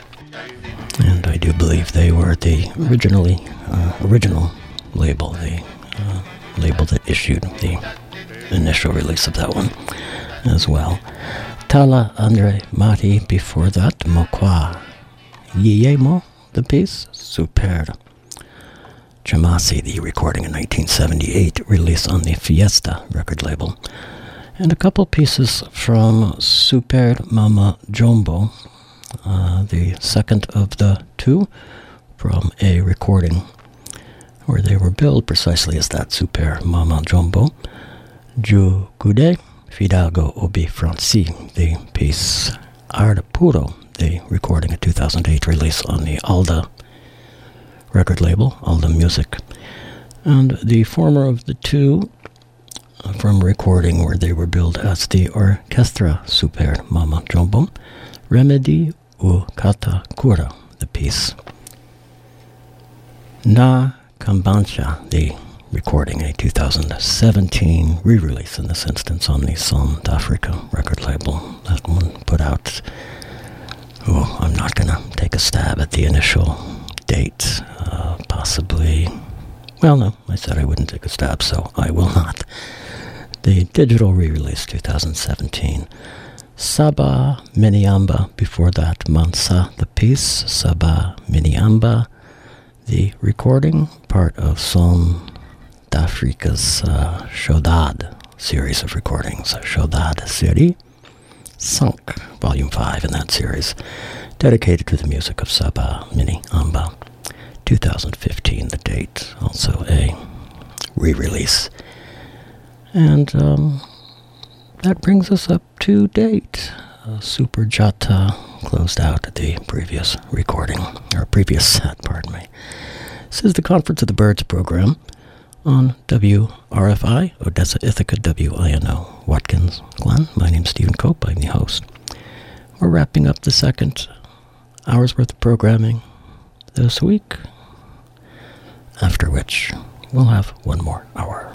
And I do believe they were the originally uh, original label, the uh, label that issued the initial release of that one as well. Tala Andre Mati before that, Mokwa Yiyemo, the piece, Super. Chamasi, the recording in 1978, release on the Fiesta record label. And a couple pieces from Super Mama Djombo, uh, the second of the two, from a recording where they were billed precisely as that Super Mama Djombo. Ju Gude, Fidalgo Obi Franci, the piece Arte Puro, the recording, a 2008 release on the Alda record label, Alda Music. And the former of the two uh, from recording where they were billed as the Orchestra Super Mama Djombo, Remedy u Kata Kura, the piece. Na Kambancha, the recording, a 2017 re release in this instance on the Sound Africa record label. That one put out. Oh, I'm not going to take a stab at the initial date. Uh, possibly. Well, no, I said I wouldn't take a stab, so I will not. The digital re release 2017. Saba Miniamba, before that, Mansa, the piece, Saba Miniamba, the recording, part of Son d'Africa's uh, Shodad series of recordings, Shodad Siri, Sunk, Volume 5 in that series, dedicated to the music of Saba Mini Amba. 2015, the date, also a re release. And um, that brings us up to date. Uh, Super Jata closed out the previous recording, or previous set, [LAUGHS] pardon me. This is the Conference of the Birds program on WRFI, Odessa Ithaca, WINO, Watkins Glen. My name's Stephen Cope, I'm the host. We're wrapping up the second hour's worth of programming this week, after which we'll have one more hour.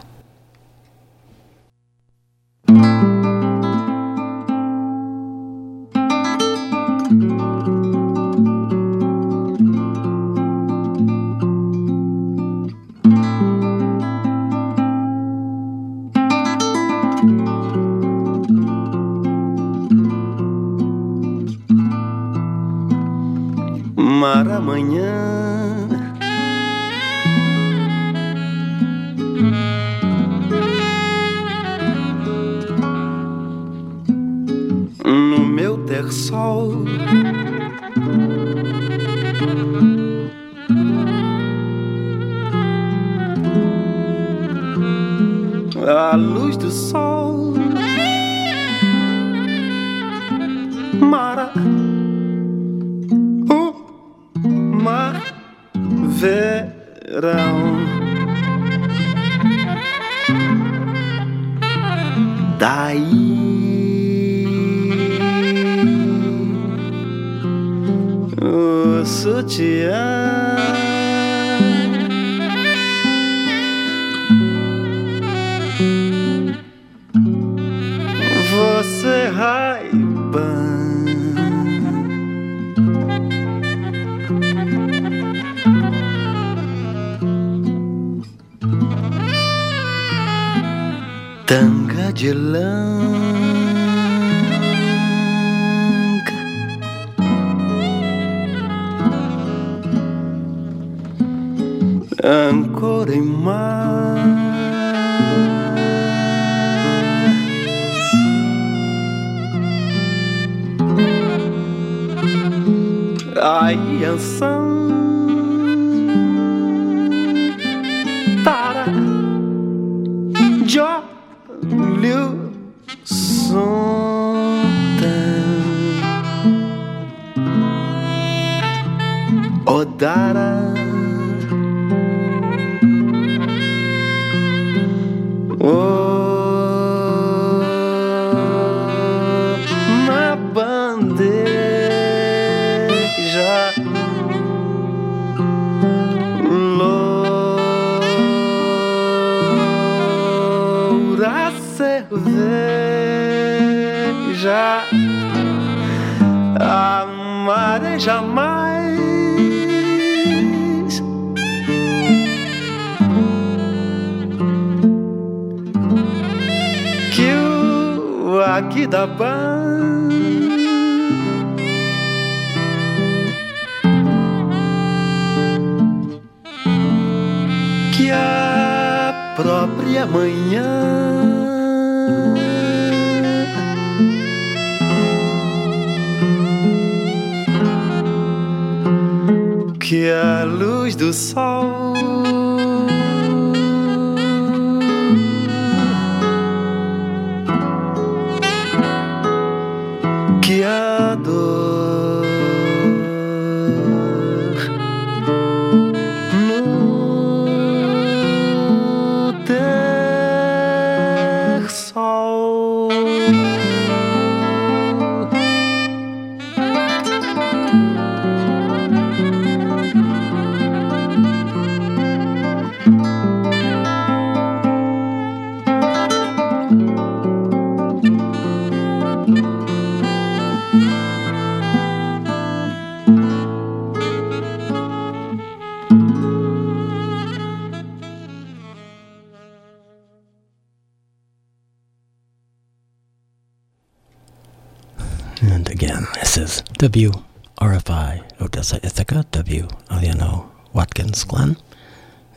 WRFI Odessa Ithaca, W Aliano Watkins Glen,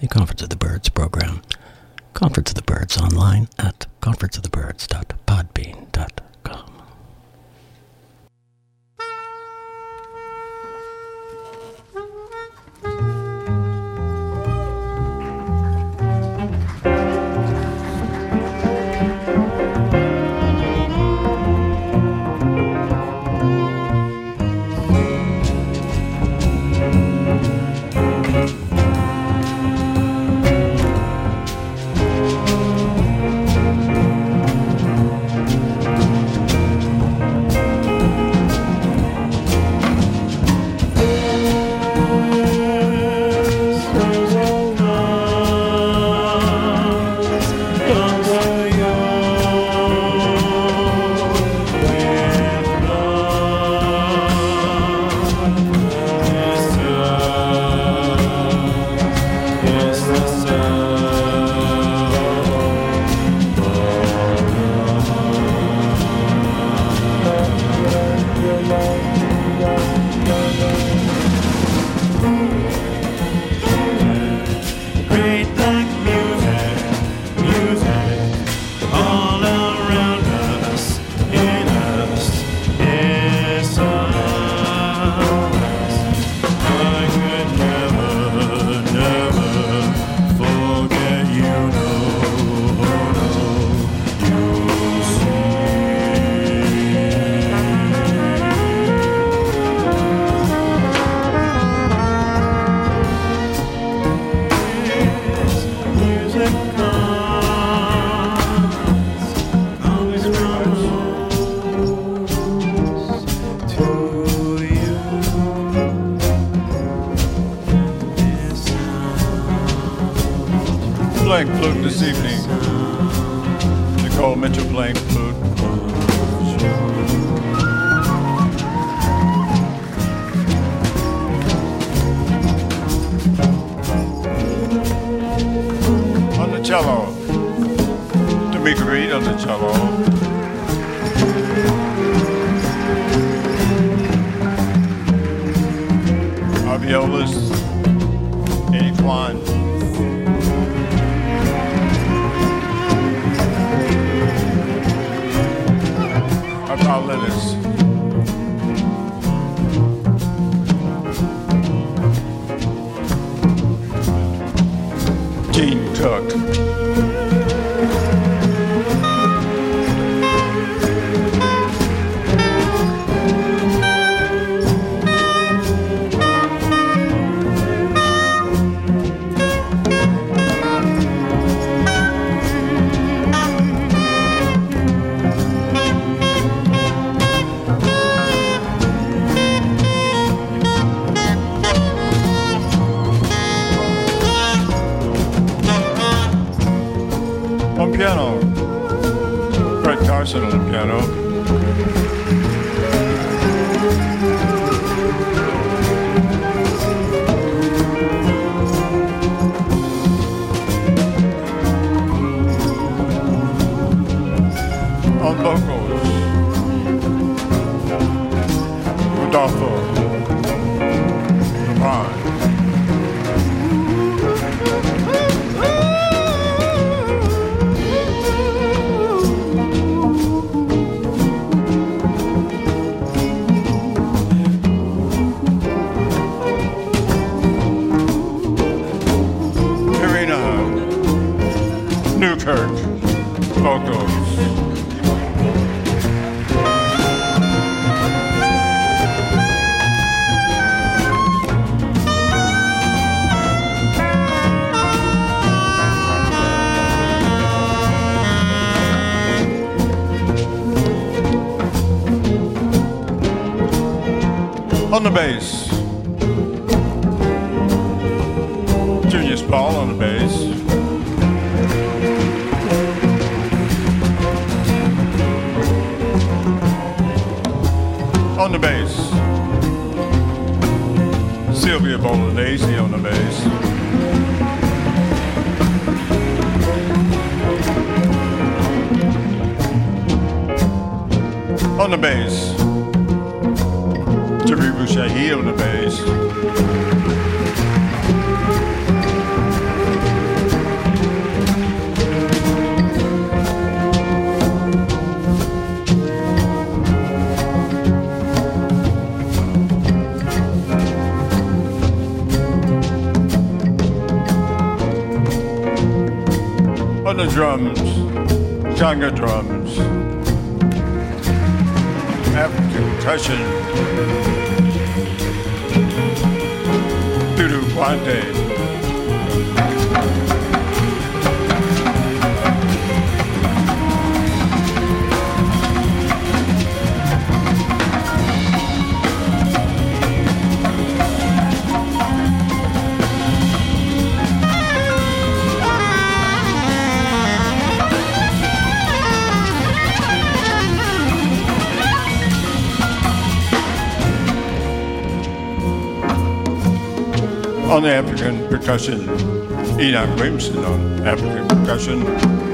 the Conference of the Birds program. Conference of the Birds online at conferenceofthebirds.podbean.com.
on the bass. Terry Bouchahie on the bass. On the
drums, Janga drums. percussion. Doo-doo, one day. on African percussion. Enoch Williamson on African percussion.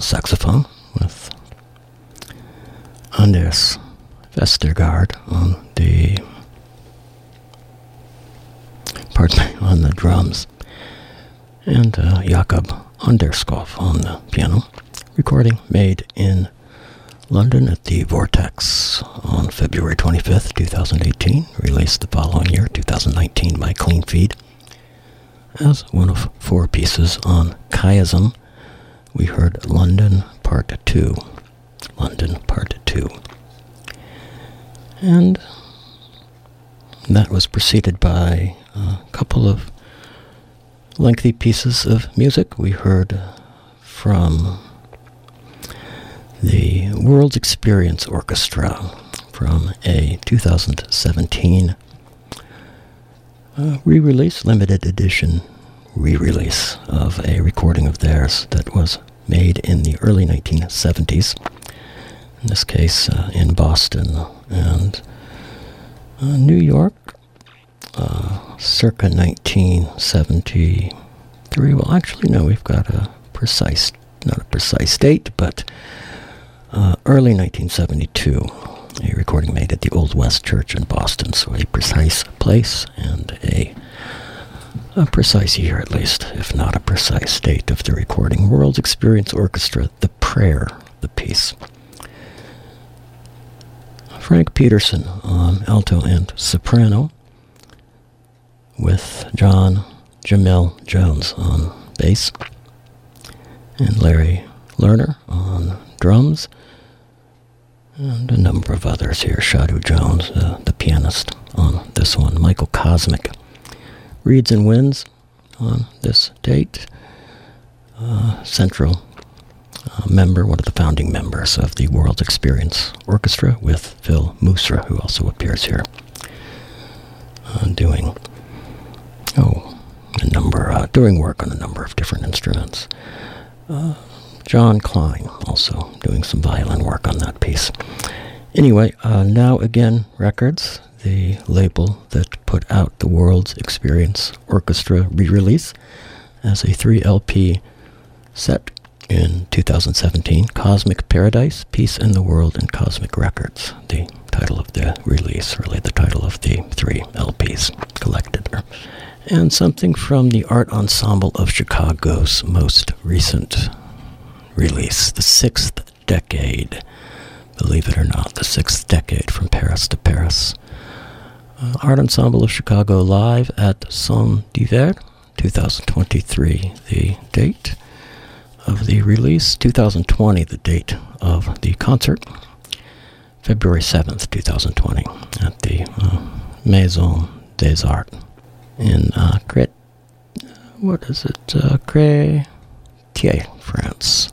Saxophone with Anders Vestergaard on the pardon me, on the drums and uh, Jakob Anderskov on the piano. Recording made in London at the Vortex on February 25th, 2018. Released the following year, 2019, by Clean Feed. As one of four pieces on Chiasm, we heard London Part 2. London Part 2. And that was preceded by a couple of lengthy pieces of music. We heard from the World's Experience Orchestra from a 2017 uh, re release, limited edition re release of a recording of theirs that was made in the early 1970s. In this case, uh, in Boston and uh, New York, uh, circa 1973. Well, actually, no, we've got a precise, not a precise date, but uh, early 1972, a recording made at the Old West Church in Boston. So a precise place and a a precise year at least, if not a precise date of the recording. World's Experience Orchestra, The Prayer, the piece. Frank Peterson on alto and soprano, with John Jamel Jones on bass, and Larry Lerner on drums, and a number of others here. Shadu Jones, uh, the pianist on this one. Michael Cosmic reeds and wins on this date. Uh, central uh, member, one of the founding members of the World Experience Orchestra, with Phil Musra, who also appears here, uh, doing oh a number, uh, doing work on a number of different instruments. Uh, John Klein also doing some violin work on that piece. Anyway, uh, Now-Again records, the label that put out the World's Experience Orchestra re-release as a 3 LP set in 2017, Cosmic Paradise, Peace in the World, and Cosmic Records. The title of the release, really the title of the three LPs collected. And something from the Art Ensemble of Chicago's most recent release, The Sixth Decade. Believe it or not, The Sixth Decade from Paris to Paris. Uh, Art Ensemble of Chicago live at Son d'Hiver, 2023, the date of the release, 2020, the date of the concert, February 7th, 2020, at the uh, Maison des Arts in uh, Cret, what is it, uh, Crétier, France,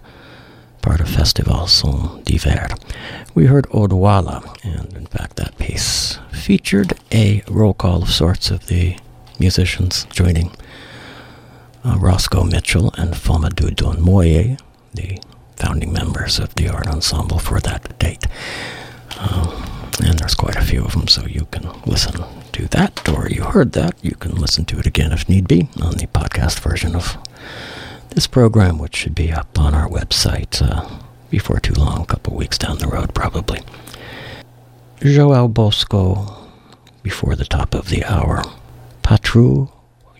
part of Festival Son d'Hiver. We heard Odwalla, and in fact, that piece featured a roll call of sorts of the musicians joining uh, Roscoe Mitchell and Famoudou Don Moye, the founding members of the art ensemble for that date. Um, and there's quite a few of them, so you can listen to that, or you heard that. You can listen to it again if need be on the podcast version of this program, which should be up on our website uh, before too long, a couple weeks down the road, probably. João Bosco, before the top of the hour. Patru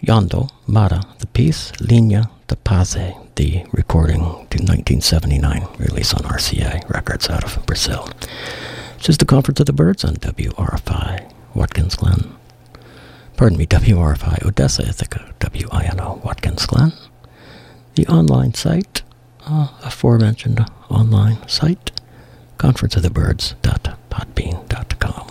Yondo Mara, the piece, Linha de Passe, the recording to 1979, release on RCA Records out of Brazil. This is the Conference of the Birds on WRFI, Watkins Glen, pardon me, WRFI Odessa, Ithaca, WINO Watkins Glen. The online site, uh, aforementioned online site, conferenceofthebirds.podbean.com.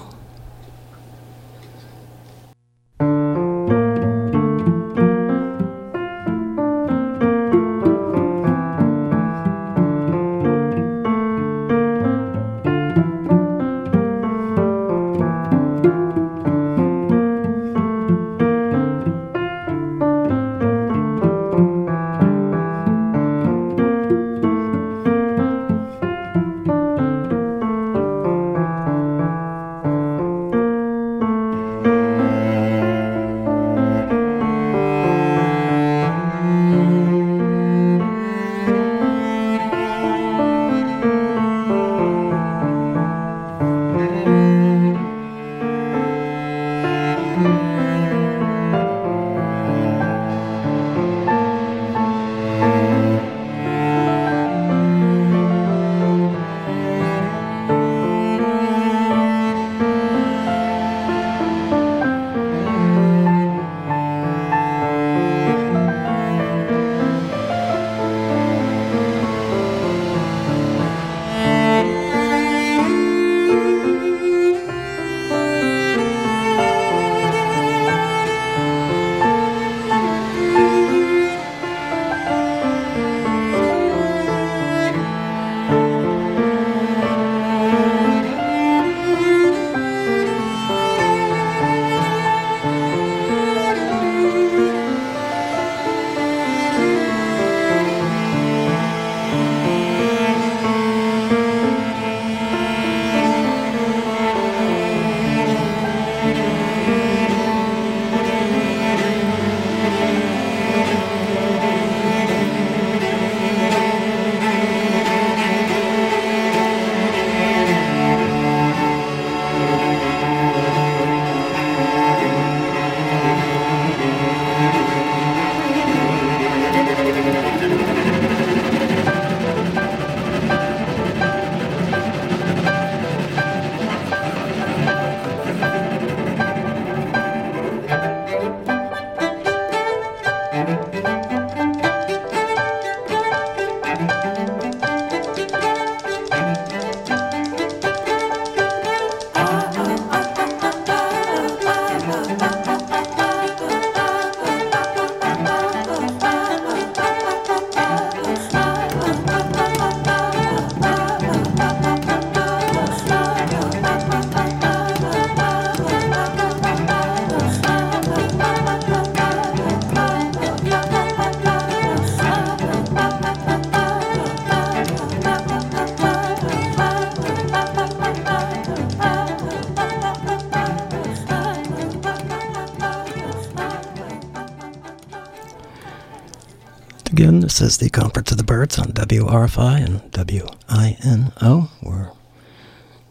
this is the Conference of the Birds on WRFI and WINO. We're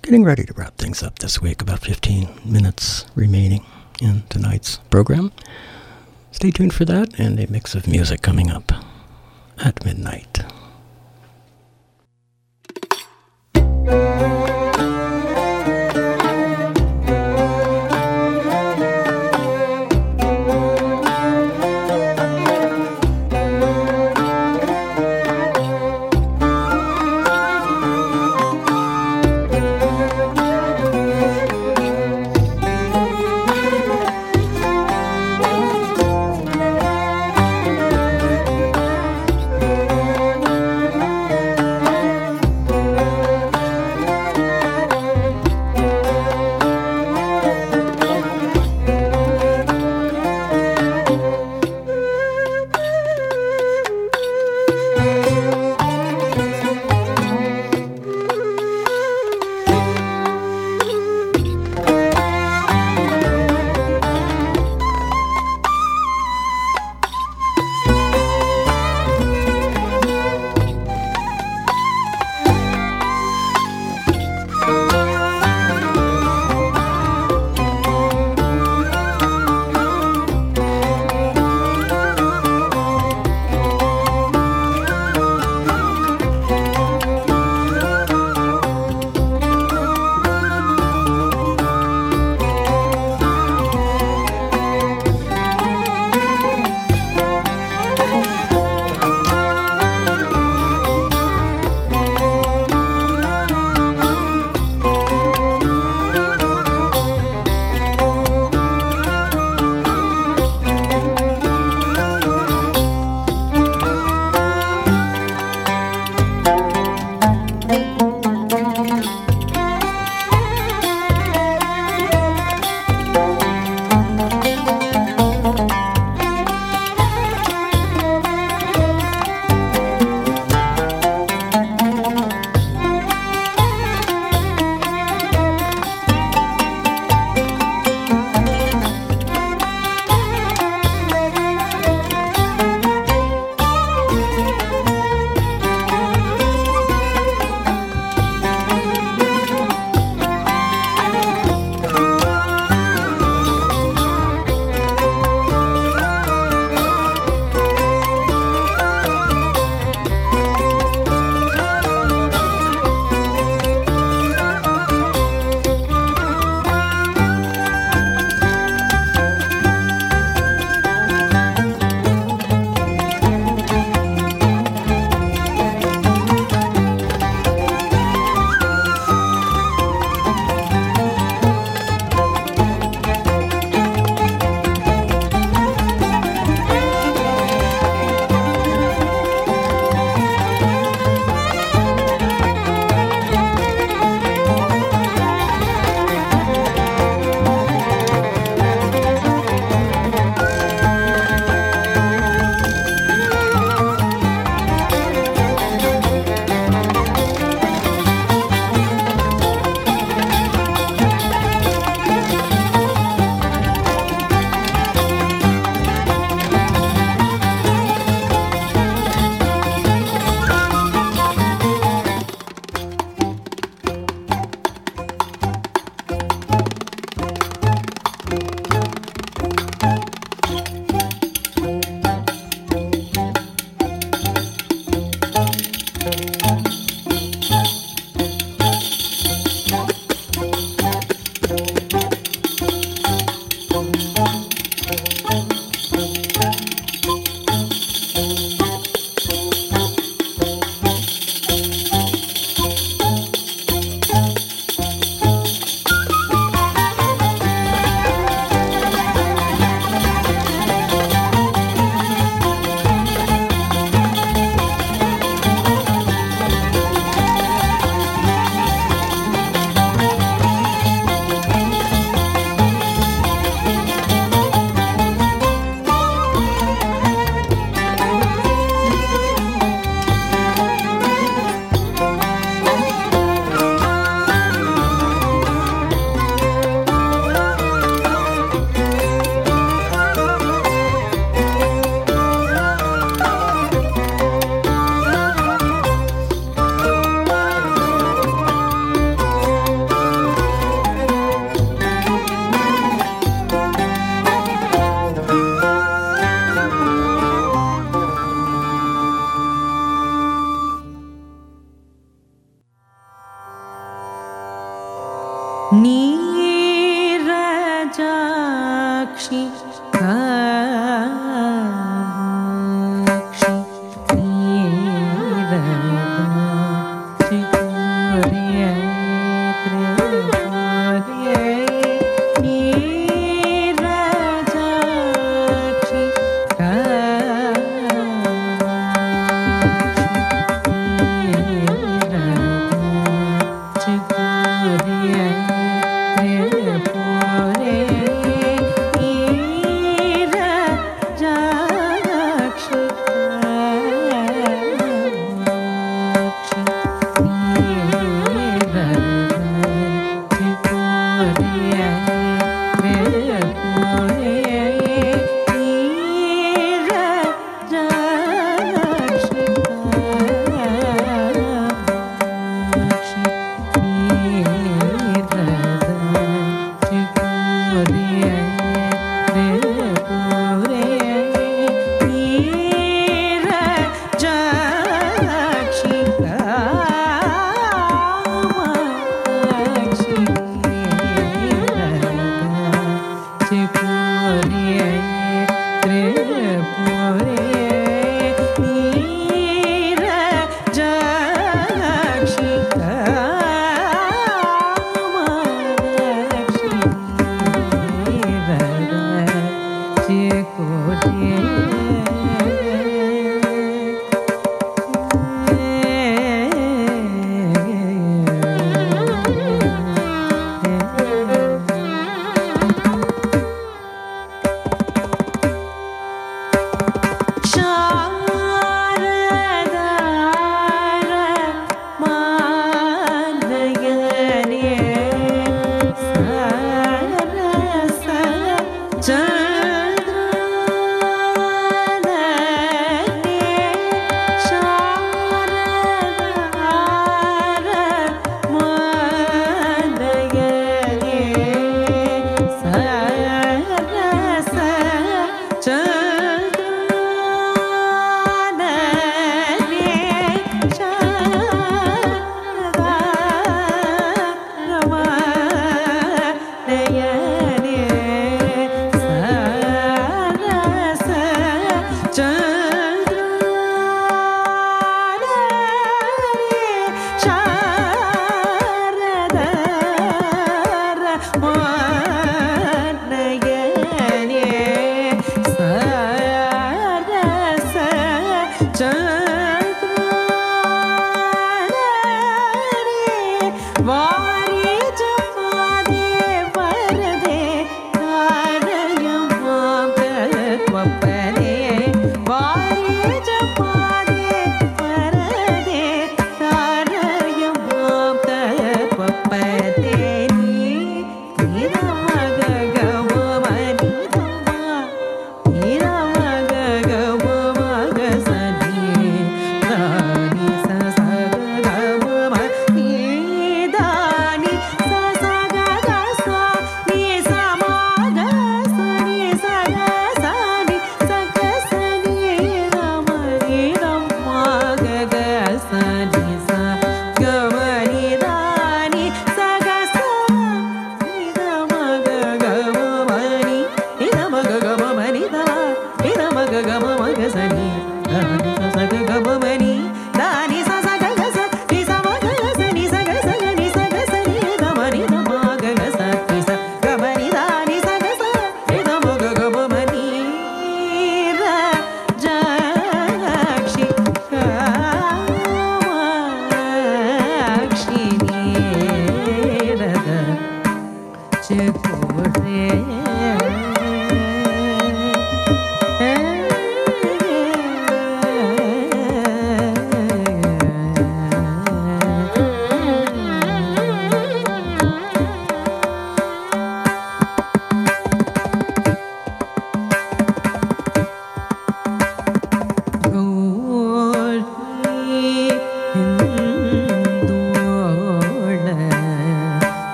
getting ready to wrap things up this week, about 15 minutes remaining in tonight's program. Stay tuned for that and a mix of music coming up at midnight.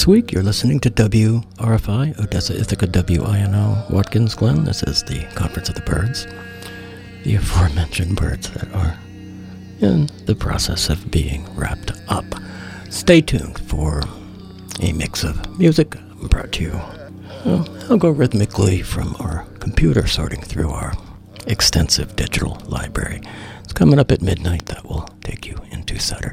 This week, you're listening to WRFI, Odessa Ithaca WINO, Watkins Glen. This is the Conference of the Birds. The aforementioned birds that are in the process of being wrapped up. Stay tuned for a mix of music brought to you algorithmically from our computer sorting through our extensive digital library. It's coming up at midnight. That will take you into Saturday.